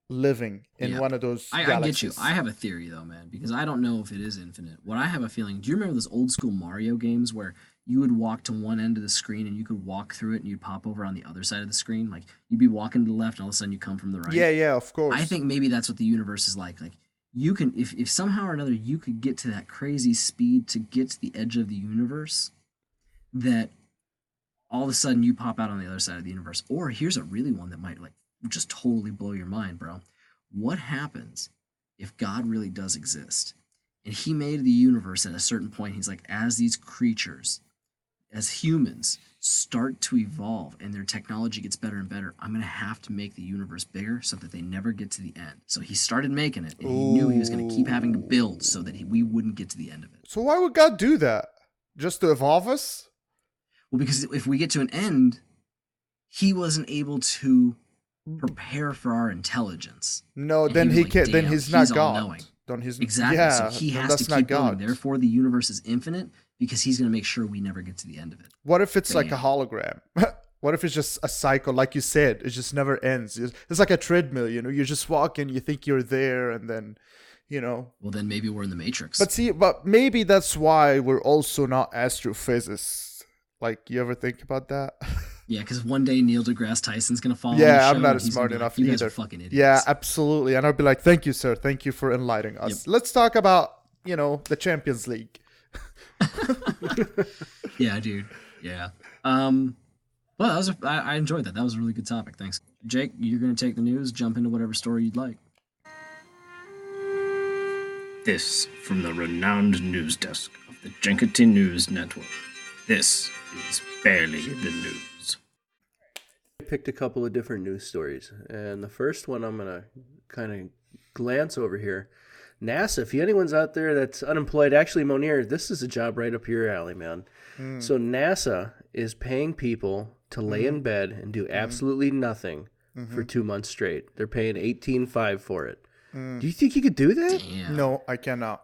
living in Yeah. one of those I, I get you. I have a theory though, man, because I don't know if it is infinite. What I have a feeling. Do you remember those old school Mario games where you would walk to one end of the screen and you could walk through it and you'd pop over on the other side of the screen? Like you'd be walking to the left and all of a sudden you come from the right. Yeah, yeah, of course. I think maybe that's what the universe is like. Like you can, if if somehow or another you could get to that crazy speed to get to the edge of the universe, that all of a sudden you pop out on the other side of the universe. Or here's a really one that might like just totally blow your mind, bro. What happens if God really does exist and He made the universe at a certain point? He's like, as these creatures, as humans start to evolve and their technology gets better and better, I'm going to have to make the universe bigger so that they never get to the end. So he started making it and he knew he was going to keep having to build so that he, we wouldn't get to the end of it. So why would God do that? Just to evolve us? Well, because if we get to an end, he wasn't able to prepare for our intelligence. No, And then he he like, can't. then he's not he's God. Then he's Exactly. Yeah, so he has to keep going. Therefore, the universe is infinite because he's going to make sure we never get to the end of it. What if it's like a hologram? what if it's just a cycle, like you said, it just never ends? It's like a treadmill, you know. You just walk and you think you're there, and then, you know. Well, then maybe we're in the Matrix. But see, but maybe that's why we're also not astrophysicists. Like, you ever think about that? yeah, because one day Neil deGrasse Tyson's going to fall. on yeah, I'm not smart gonna enough like, you guys are fucking idiots. Yeah, absolutely. And I'll be like, "Thank you, sir. Thank you for enlightening us." Let's talk about, you know, the Champions League. yeah, dude. Yeah. Um. Well, that was a, I, I enjoyed that. That was a really good topic. Thanks, Jake. You're going to take the news, jump into whatever story you'd like. This from the renowned news desk of the Jenkity News Network. This is barely the news. I picked a couple of different news stories, and the first one I'm gonna kind of glance over here. NASA. If anyone's out there that's unemployed, actually, Monier, this is a job right up your alley, man. Hmm. So NASA is paying people to lay in hmm. bed and do hmm. absolutely nothing for two months straight. They're paying eighteen five for it. Do you think you could do that? Yeah. No, I cannot.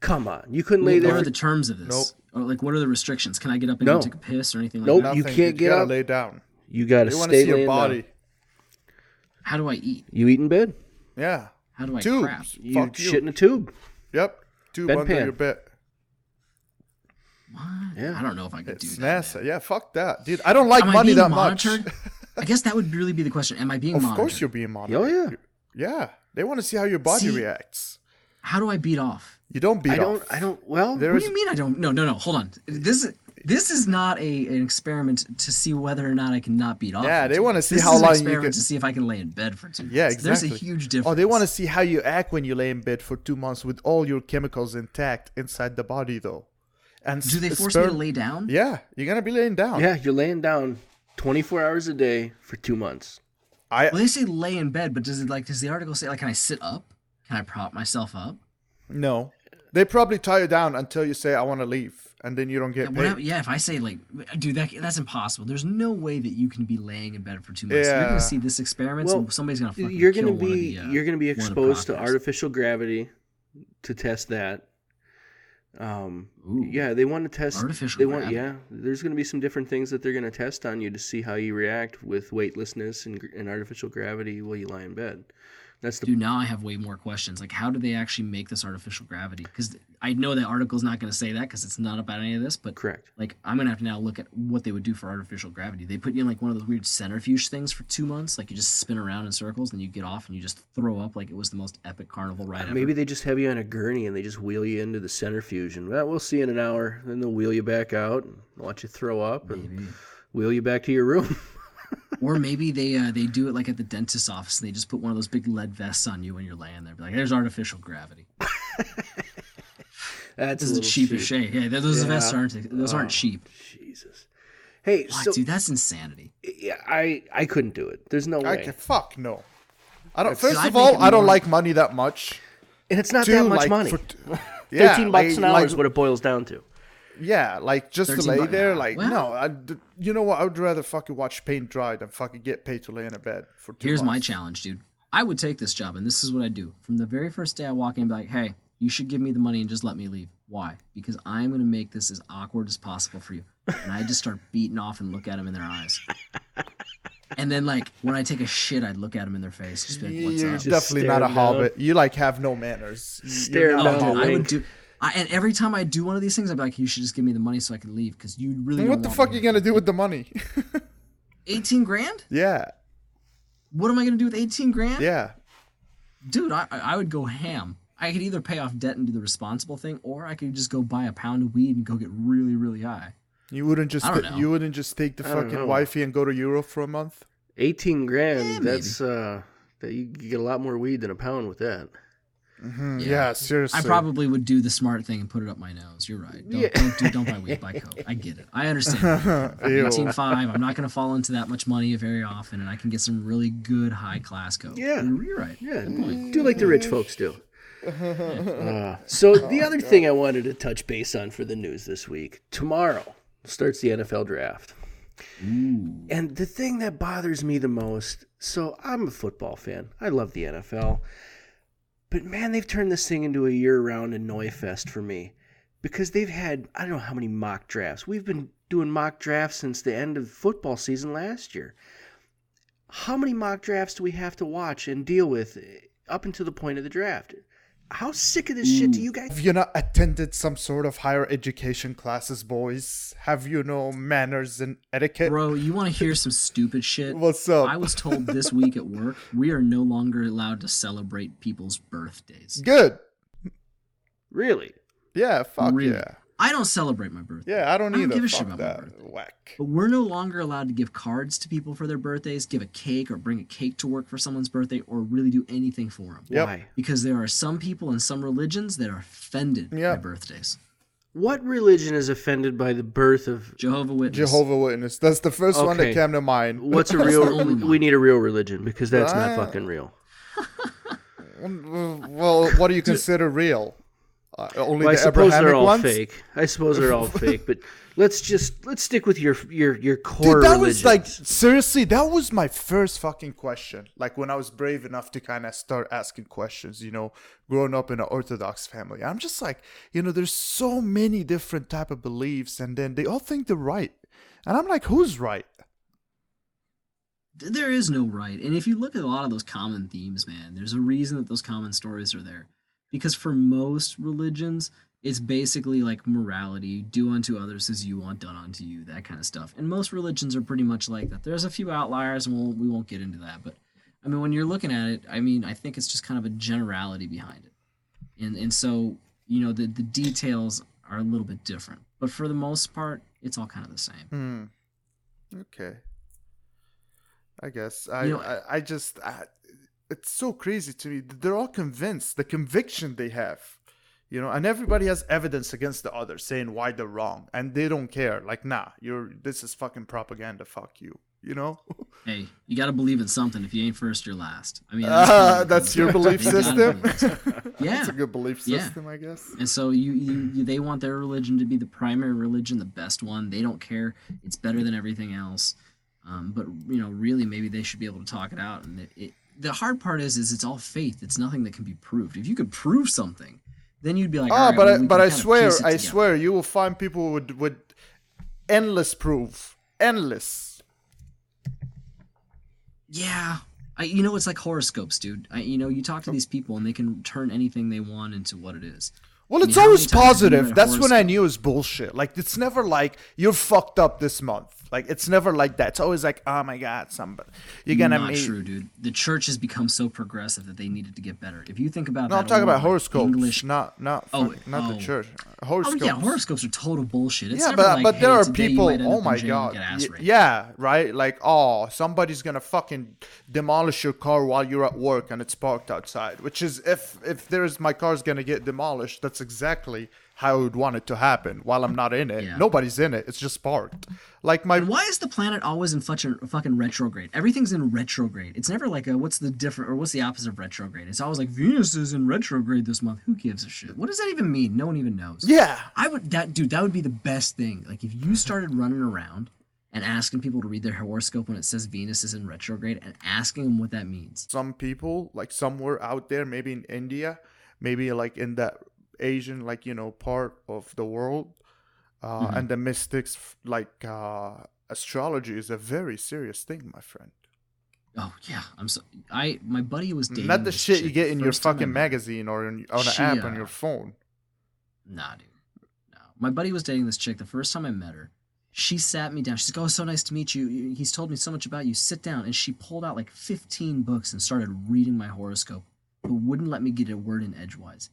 Come on, you couldn't lay there. What there. are the terms of this? Nope. Or like, what are the restrictions? Can I get up and No. go take a piss or anything like Nope. that? You can't dude. get up. lay down. You got to They want to stay see your body. down. How do I eat? You eat in bed. Yeah. How do I Tubes. crap? You Fuck you. shit in a tube. Yep. Tube Bedpan. under your bed. What? Yeah. I don't know if I could It's do that. NASA. Yeah, fuck that, dude. I don't like Am I money being that monitored? much. I guess that would really be the question. Am I being of monitored? course, you're being monitored. Oh yeah. Yeah, they want to see how your body See- reacts. How do I beat off? You don't beat I don't. I don't. Well, There What is do you mean I don't? No, no, no. Hold on. This is this is not a an experiment to see whether or not I can not beat off. Yeah, they wanna months. see This how is an long you experiment can- to see if I can lay in bed for two. Yeah, months. exactly. There's a huge difference. Oh, they want to see how you act when you lay in bed for two months with all your chemicals intact inside the body, though. And Do they s- force me to lay down? Yeah, you're gonna be laying down. yeah, you're laying down 24 hours a day for two months. I Well, they say lay in bed, but does it like does the article say like can I sit up? Can I prop myself up? no. They probably tie you down until you say I want to leave, and then you don't get what paid. hap- yeah, if I say like, dude, that that's impossible. There's no way that you can be laying in bed for two months. You're gonna see this experiment. Well, and somebody's gonna fucking You're gonna kill one of be the, uh, you're gonna be one of the exposed to artificial gravity to test that. Um, Ooh. yeah, they want to test Artificial They want yeah. There's gonna be some different things that they're gonna test on you to see how you react with weightlessness and, and artificial gravity while you lie in bed. That's the Dude, now I have way more questions. Like, how do they actually make this artificial gravity? Because I know that article's not going to say that because it's not about any of this. But correct. like, I'm gonna have to now look at what they would do for artificial gravity. They put you in like one of those weird centrifuge things for two months. Like, you just spin around in circles and you get off and you just throw up like it was the most epic carnival ride ever. Maybe they just have you on a gurney and they just wheel you into the centrifuge and well, we'll see in an hour. Then they'll wheel you back out and watch you throw up and wheel you back to your room. Or maybe they uh, they do it like at the dentist's office and they just put one of those big lead vests on you when you're laying there. Be like, there's artificial gravity. That's This is a little cheap cheap. as shit. Yeah, those Yeah. vests aren't those aren't Oh. cheap. Jesus. Hey, What, so dude? That's insanity. yeah, I I couldn't do it. There's no I way. can, fuck no. I don't. First I'd of all, I don't more- like money that much. And it's not Two, that much like, money. for yeah, 13 bucks like- an hour like- is what it boils down to. Yeah, like just to lay there, hour. like Well- no. I d you know what? I would rather fucking watch paint dry than fucking get paid to lay in a bed for two Here's my challenge, dude. I would take this job, and this is what I do. From the very first day I walk in, be like, hey, you should give me the money and just let me leave. Why? Because I'm gonna make this as awkward as possible for you. And I just start beating off and look at them in their eyes. And then, like, when I take a shit, I'd look at them in their face. Just be like, what's You're up? definitely not a staring down. hobbit. You like have no manners. You- you're Staring not down a the Oh, I would link. do. I, and every time I do one of these things, I'd be like, you should just give me the money so I can leave because you really. And what the fuck are you gonna do with the money? 18 grand? yeah, What am I gonna do with 18 grand? yeah. dude, I I I would go ham. I could either pay off debt and do the responsible thing, or I could just go buy a pound of weed and go get really, really high. You wouldn't just I don't ta- know. you wouldn't just take the I fucking know. wifey and go to Europe for a month. 18 grand, Yeah, that's uh that you, you get a lot more weed than a pound with that. Hmm, Yeah. yeah. seriously. I probably would do the smart thing and put it up my nose. You're right. Don't Yeah. don't, do, don't buy weed, buy coke. I get it. I understand. Eighteen five. I'm not gonna fall into that much money very often, and I can get some really good high class coke. Yeah. you're, right. Yeah, do like the rich folks do. Uh, so the other thing I wanted to touch base on for the news this week, tomorrow starts the NFL draft. And the thing that bothers me the most, so I'm a football fan. I love the NFL. But man, they've turned this thing into a year-round annoy fest for me. Because they've had I don't know how many mock drafts. We've been doing mock drafts since the end of football season last year. How many mock drafts do we have to watch and deal with up until the point of the draft? How sick of this shit do mm. you guys Have you not attended some sort of higher education classes, boys? Have you no manners and etiquette? Bro, you want to hear some stupid shit? What's up? I was told this week at work we are no longer allowed to celebrate people's birthdays. Good. really? Yeah, fuck Really. yeah. I don't celebrate my birthday. Yeah, I don't either. I don't give a shit fuck about my birthday. Whack. But we're no longer allowed to give cards to people for their birthdays, give a cake or bring a cake to work for someone's birthday, or really do anything for them. Yep. Why? Because there are some people in some religions that are offended by birthdays. What religion is offended by the birth of Jehovah Witness. Jehovah Witness. That's the first one that came to mind. what's a real only we need a real religion because that's not Ah. fucking real. Well, what do you consider real? Uh, only Well, I suppose Abrahamic they're all ones? fake. I suppose they're all fake, but let's just let's stick with your your your core Dude, that religions. was like seriously. That was my first fucking question. Like when I was brave enough to kind of start asking questions. You know, growing up in an Orthodox family, I'm just like, you know, there's so many different type of beliefs, and then they all think they're right, and I'm like, who's right? There is no right. And if you look at a lot of those common themes, man, there's a reason that those common stories are there. Because for most religions, it's basically like morality do unto others as you want done unto you, that kind of stuff. And most religions are pretty much like that. There's a few outliers, and we'll, we won't get into that. But I mean, when you're looking at it, I mean, I think it's just kind of a generality behind it. And, and so, you know, the, the details are a little bit different. But for the most part, it's all kind of the same. Hmm. Okay. I guess I You know- I, I just I, it's so crazy to me. They're all convinced. The conviction they have, you know, and everybody has evidence against the other, saying why they're wrong, and they don't care. Like, nah, you're this is fucking propaganda. Fuck you. You know. Hey, you got to believe in something. If you ain't first, you're last. I mean, kind of- that's your belief system. believe in something. Yeah. it's a good belief Yeah. system, I guess. And so you, you, you, they want their religion to be the primary religion, the best one. They don't care. It's better than everything else. Um, but you know, really, maybe they should be able to talk it out. And it, it, the hard part is, is it's all faith. It's nothing that can be proved. If you could prove something, then you'd be like, Ah, right, but well, I, but I swear, I swear, you will find people with with endless proof, endless. Yeah, I, you know, it's like horoscopes, dude. I, you know, you talk to these people and they can turn anything they want into what it is. Well, it's always times have you positive. That's when I knew it was bullshit. Like it's never like you're fucked up this month. Like it's never like that. It's always like, oh my god, somebody, you're gonna Not meet. true, dude. The church has become so progressive that they needed to get better. If you think about No, that I'm talking about horoscopes, English. not not Oh, fuck- not the oh. church. Oh Horoscopes. yeah, horoscopes are total bullshit. It's yeah, but like, but there are people. Oh my in jail and god. Y- yeah, right. Like oh, somebody's gonna fucking demolish your car while you're at work and it's parked outside. Which is if if there's my car's gonna get demolished, that's exactly how I would want it to happen. While I'm not in it, Yeah. nobody's in it. It's just parked. Like my And why is the planet always in fucking fucking retrograde? Everything's in retrograde. It's never like a what's the different or what's the opposite of retrograde? It's always like Venus is in retrograde this month. Who gives a shit? What does that even mean? No one even knows. yeah. I would that dude, that would be the best thing. Like if you started running around and asking people to read their horoscope when it says Venus is in retrograde and asking them what that means. some people like somewhere out there maybe in india maybe like in that asian like you know part of the world uh, Mm-hmm. and the mystics like uh, astrology is a very serious thing my friend Oh yeah, I'm so I my buddy was dating not the shit you get in your first time I fucking magazine or in, on an She, app on uh, your phone Nah, dude. No. My buddy was dating this chick the first time I met her. She sat me down. She's like, Oh, so nice to meet you. He's told me so much about you. Sit down. And she pulled out like 15 books and started reading my horoscope, but wouldn't let me get a word in edgewise.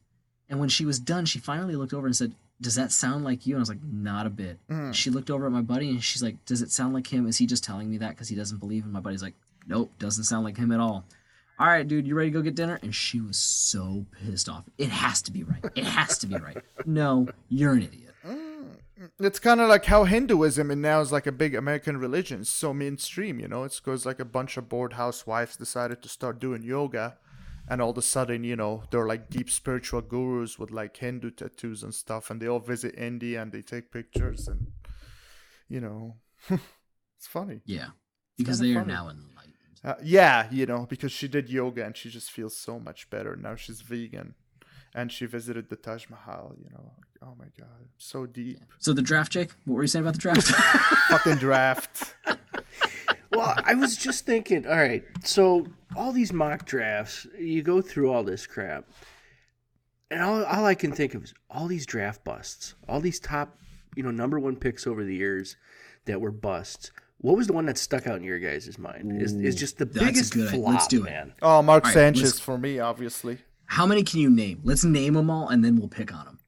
And when she was done, she finally looked over and said, Does that sound like you? And I was like, Not a bit. Mm. She looked over at my buddy and she's like, Does it sound like him? Is he just telling me that because he doesn't believe? And my buddy's like, Nope, doesn't sound like him at all. All right, dude, you ready to go get dinner? And she was so pissed off. It has to be right. It has to be right. No, you're an idiot. it's kind of like how hinduism and now is like a big american religion it's so mainstream you know it's because like a bunch of bored housewives decided to start doing yoga and all of a sudden you know they're like deep spiritual gurus with like hindu tattoos and stuff and they all visit india and they take pictures and you know it's funny Yeah, because they are funny. now enlightened. uh, yeah you know because she did yoga and she just feels so much better now she's vegan and she visited the taj mahal you know oh my god so deep So the draft, Jake. What were you saying about the draft? fucking draft Well, I was just thinking, all right, so all these mock drafts, you go through all this crap, and all, all I can think of is all these draft busts, all these top, you know, number one picks over the years that were busts. What was the one that stuck out in your guys' mind? Is, is just the That's biggest good flop, Let's do it. man. Oh, Mark All right, Sanchez let's- for me, obviously. How many can you name? Let's name them all, and then we'll pick on them.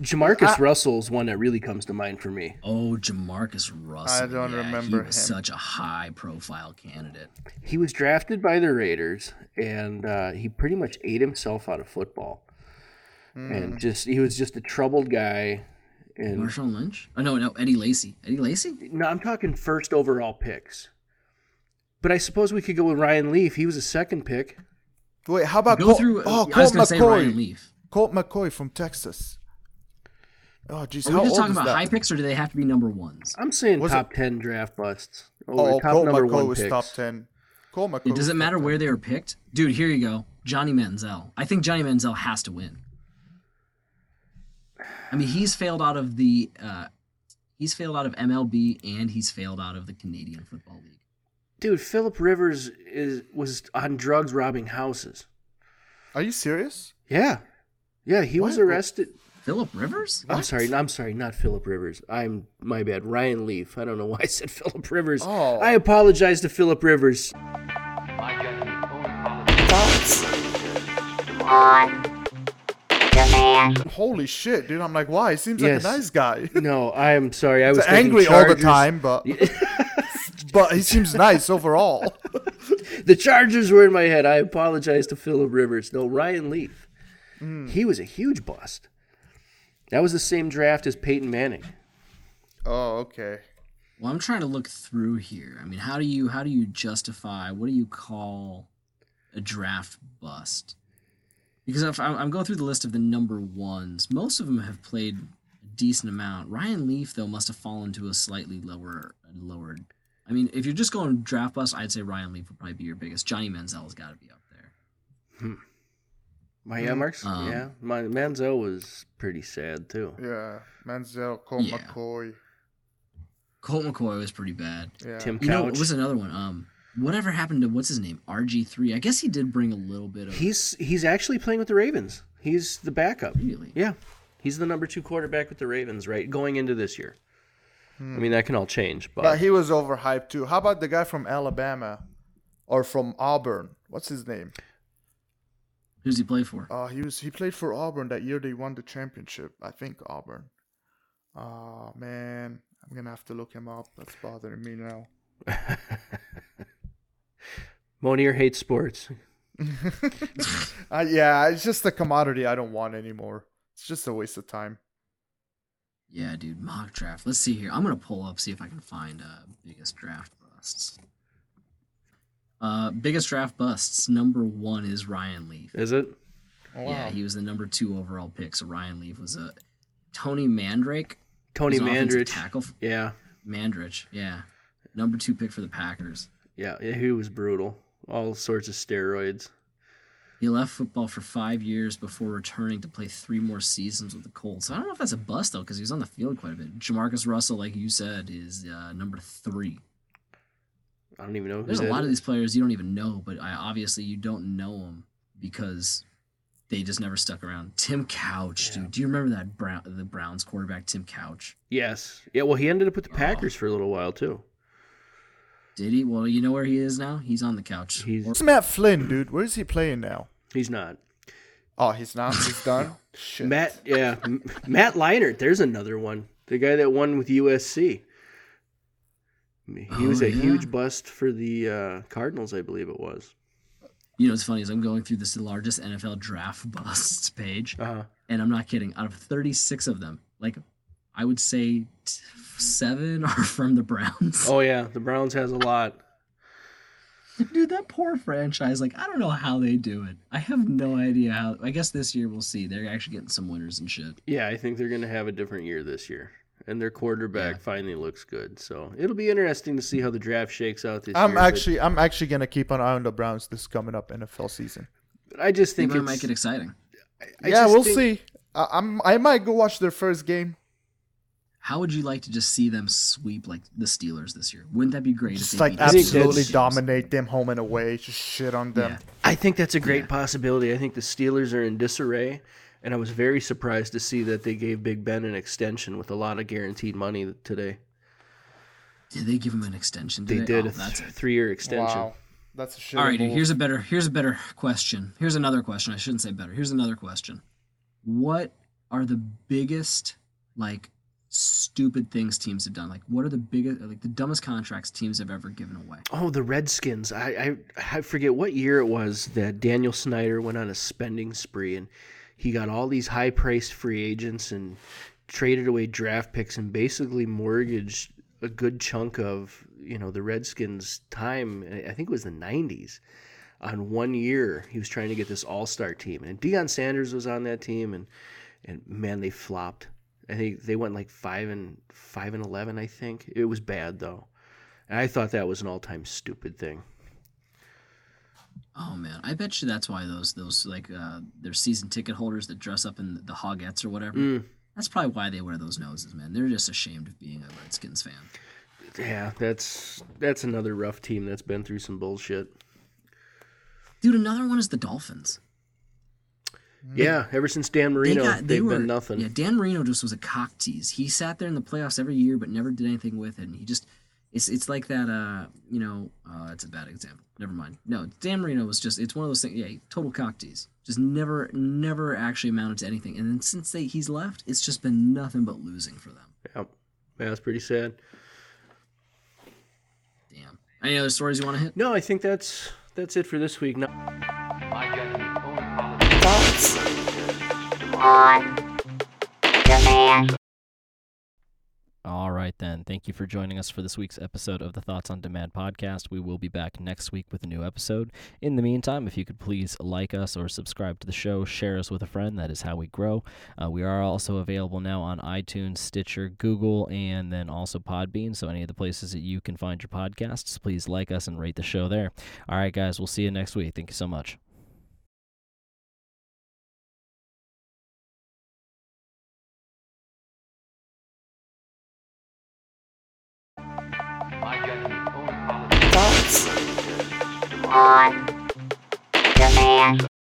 Jamarcus Russell's one that really comes to mind for me. Oh, Jamarcus Russell. I don't yeah, remember He was him. such a high-profile candidate. He was drafted by the Raiders, and uh, he pretty much ate himself out of football. Hmm. And just he was just a troubled guy. And Marshawn Lynch? Oh no, no, Eddie Lacy. Eddie Lacy? No, I'm talking first overall picks. But I suppose we could go with Ryan Leaf. He was a second pick. Wait, how about Go Colt, through. oh, I Colt gonna say Ryan McCoy? Leaf. Colt McCoy from Texas. Oh, jeez, Are how we just old talking about that? high picks, or do they have to be number ones? I'm saying Was top ten draft busts. Over Oh, top Colt number McCoy one was picks. top ten. Colt McCoy. It doesn't matter where 10. they were picked, dude. Here you go, Johnny Manziel. I think Johnny Manziel has to win. I mean, he's failed out of the uh, he's failed out of MLB and he's failed out of the Canadian Football League. Dude, Philip Rivers is was on drugs robbing houses. Are you serious? Yeah. Yeah, he was What? Arrested. Philip Rivers? I'm sorry. I'm sorry. Not Philip Rivers. I'm my bad. Ryan Leaf. I don't know why I said Philip Rivers. Oh. I apologize to Philip Rivers. My judgment, only policy. on demand. Holy shit, dude! I'm like, why? He seems Yes. like a nice guy. No, I am sorry. I was thinking angry all the time, but but he seems nice overall. The Chargers were in my head. I apologize to Philip Rivers. No, Ryan Leaf. Hmm. He was a huge bust. That was the same draft as Peyton Manning. Oh, okay. Well, I'm trying to look through here. I mean, how do you how do you justify what do you call a draft bust? Because if I'm, I'm going through the list of the number ones, most of them have played a decent amount. Ryan Leaf though must have fallen to a slightly lower lowered. I mean, if you're just going draft bust, I'd say Ryan Leaf would probably be your biggest. Johnny Manziel's got to be up there. Hmm. My yeah, Marks. Um, yeah, my Manzo was pretty sad too. Yeah, Manziel, Colt Yeah. McCoy. Colt McCoy was pretty bad. Yeah. Tim You know, Couch. what was another one? Um, whatever happened to what's his name RG three? I guess he did bring a little bit of. He's he's actually playing with the Ravens. He's the backup. really. Yeah, he's the number two quarterback with the Ravens, right? Going into this year. I mean, that can all change, but, But he was overhyped too. How about the guy from Alabama or from Auburn? What's his name? Who's he play for? Uh, he was he played for Auburn that year they won the championship. I think Auburn. Oh man, I'm gonna have to look him up. That's bothering me now. Monier hates sports. uh, yeah, it's just a commodity I don't want anymore. It's just a waste of time. Yeah, dude, mock draft. Let's see here. I'm gonna pull up see if I can find uh biggest draft busts. Uh, biggest draft busts. Number one is Ryan Leaf. Is it? Oh, wow. Yeah, he was the number two overall pick. So Ryan Leaf was a Tony Mandarich. Tony was an offensive Mandarich. tackle. Yeah, Mandarich, yeah, number two pick for the Packers. yeah, yeah, he was brutal. All sorts of steroids. He left football for five years before returning to play three more seasons with the Colts. I don't know if that's a bust though, because he was on the field quite a bit. Jamarcus Russell, like you said, is uh, number three. I don't even know. There's a that lot of these players you don't even know, but I, obviously you don't know them because they just never stuck around. Tim Couch, Yeah. dude. Do you remember that Brown, the Browns quarterback, Tim Couch? Yes. Yeah. Well, he ended up with the Oh. Packers for a little while too. Did he? Well, you know where he is now. He's on the couch. He's- Or- It's Matt Flynn, dude. Where is he playing now? He's not. Oh, he's not. He's done. Shit. Matt. Yeah. Matt Leinart. There's another one. The guy that won with USC. He was Oh, a yeah? huge bust for the uh, Cardinals, I believe it was. You know what's funny is I'm going through this largest NFL draft busts page, Uh-huh. and I'm not kidding. Out of 36 of them, like I would say t- seven are from the Browns. Oh yeah, the Browns has a lot. Dude, that poor franchise. Like I don't know how they do it. I have no idea how. I guess this year we'll see. They're actually getting some winners and shit. Yeah, I think they're gonna have a different year this year, and their quarterback Yeah. finally looks good. So it'll be interesting to see how the draft shakes out this I'm year. but actually, I'm actually gonna keep an eye on the Browns this coming up NFL season. I just think Think it it's, might get exciting. I yeah, we'll think- see. I, I'm, I might go watch their first game. How would you like to just see them sweep like the Steelers this year? Wouldn't that be great? if Just they like beat the absolutely dominate them home and away. Just shit on them. Yeah. I think that's a great Yeah. possibility. I think the Steelers are in disarray, and I was very surprised to see that they gave Big Ben an extension with a lot of guaranteed money today. Did they give him an extension? They Did did Oh, a that's th- it. three-year extension. Wow, that's a shit. All right, dude, here's a better here's a better question. Here's another question. I shouldn't say better. Here's another question. What are the biggest like stupid things teams have done? Like what are the biggest like the dumbest contracts teams have ever given away? Oh, the Redskins. I, I I forget what year it was that Daniel Snyder went on a spending spree and he got all these high priced free agents and traded away draft picks and basically mortgaged a good chunk of, you know, the Redskins time. I think it was the 90s. On one year, he was trying to get this all-star team, and Deion Sanders was on that team, and and man, they flopped. I think they went like five and five and eleven. I think it was bad though. And I thought that was an all-time stupid thing. Oh man, I bet you that's why those those like uh their season ticket holders that dress up in the Hogettes or whatever. Mm, That's probably why they wear those noses, man. They're just ashamed of being a Redskins fan. yeah, that's that's another rough team that's been through some bullshit. Dude, another one is the Dolphins. Yeah, ever since Dan They Marino, got- they they've were- been nothing. Yeah, Dan Marino just was a cock tease. He sat there in the playoffs every year, but never did anything with it. And he just, it's it's like that. Uh, you know, uh, it's a bad example. Never mind. No, Dan Marino was just. It's one of those things. Yeah, total cock tease. Just never, never actually amounted to anything. And then since they, he's left, it's just been nothing but losing for them. Yep. Yeah, that's pretty sad. Damn. Any other stories you want to hit? No, I think that's that's it for this week. No, My judgment only follows Thoughts on demand. All right, then. Thank you for joining us for this week's episode of the Thoughts on Demand podcast. We will be back next week with a new episode. In the meantime, if you could please like us or subscribe to the show, share us with a friend. That is how we grow. Uh, we are also available now on iTunes, Stitcher, Google, and then also Podbean. So, any of the places that you can find your podcasts, please like us and rate the show there. All right, guys. We'll see you next week. Thank you so much. On demand.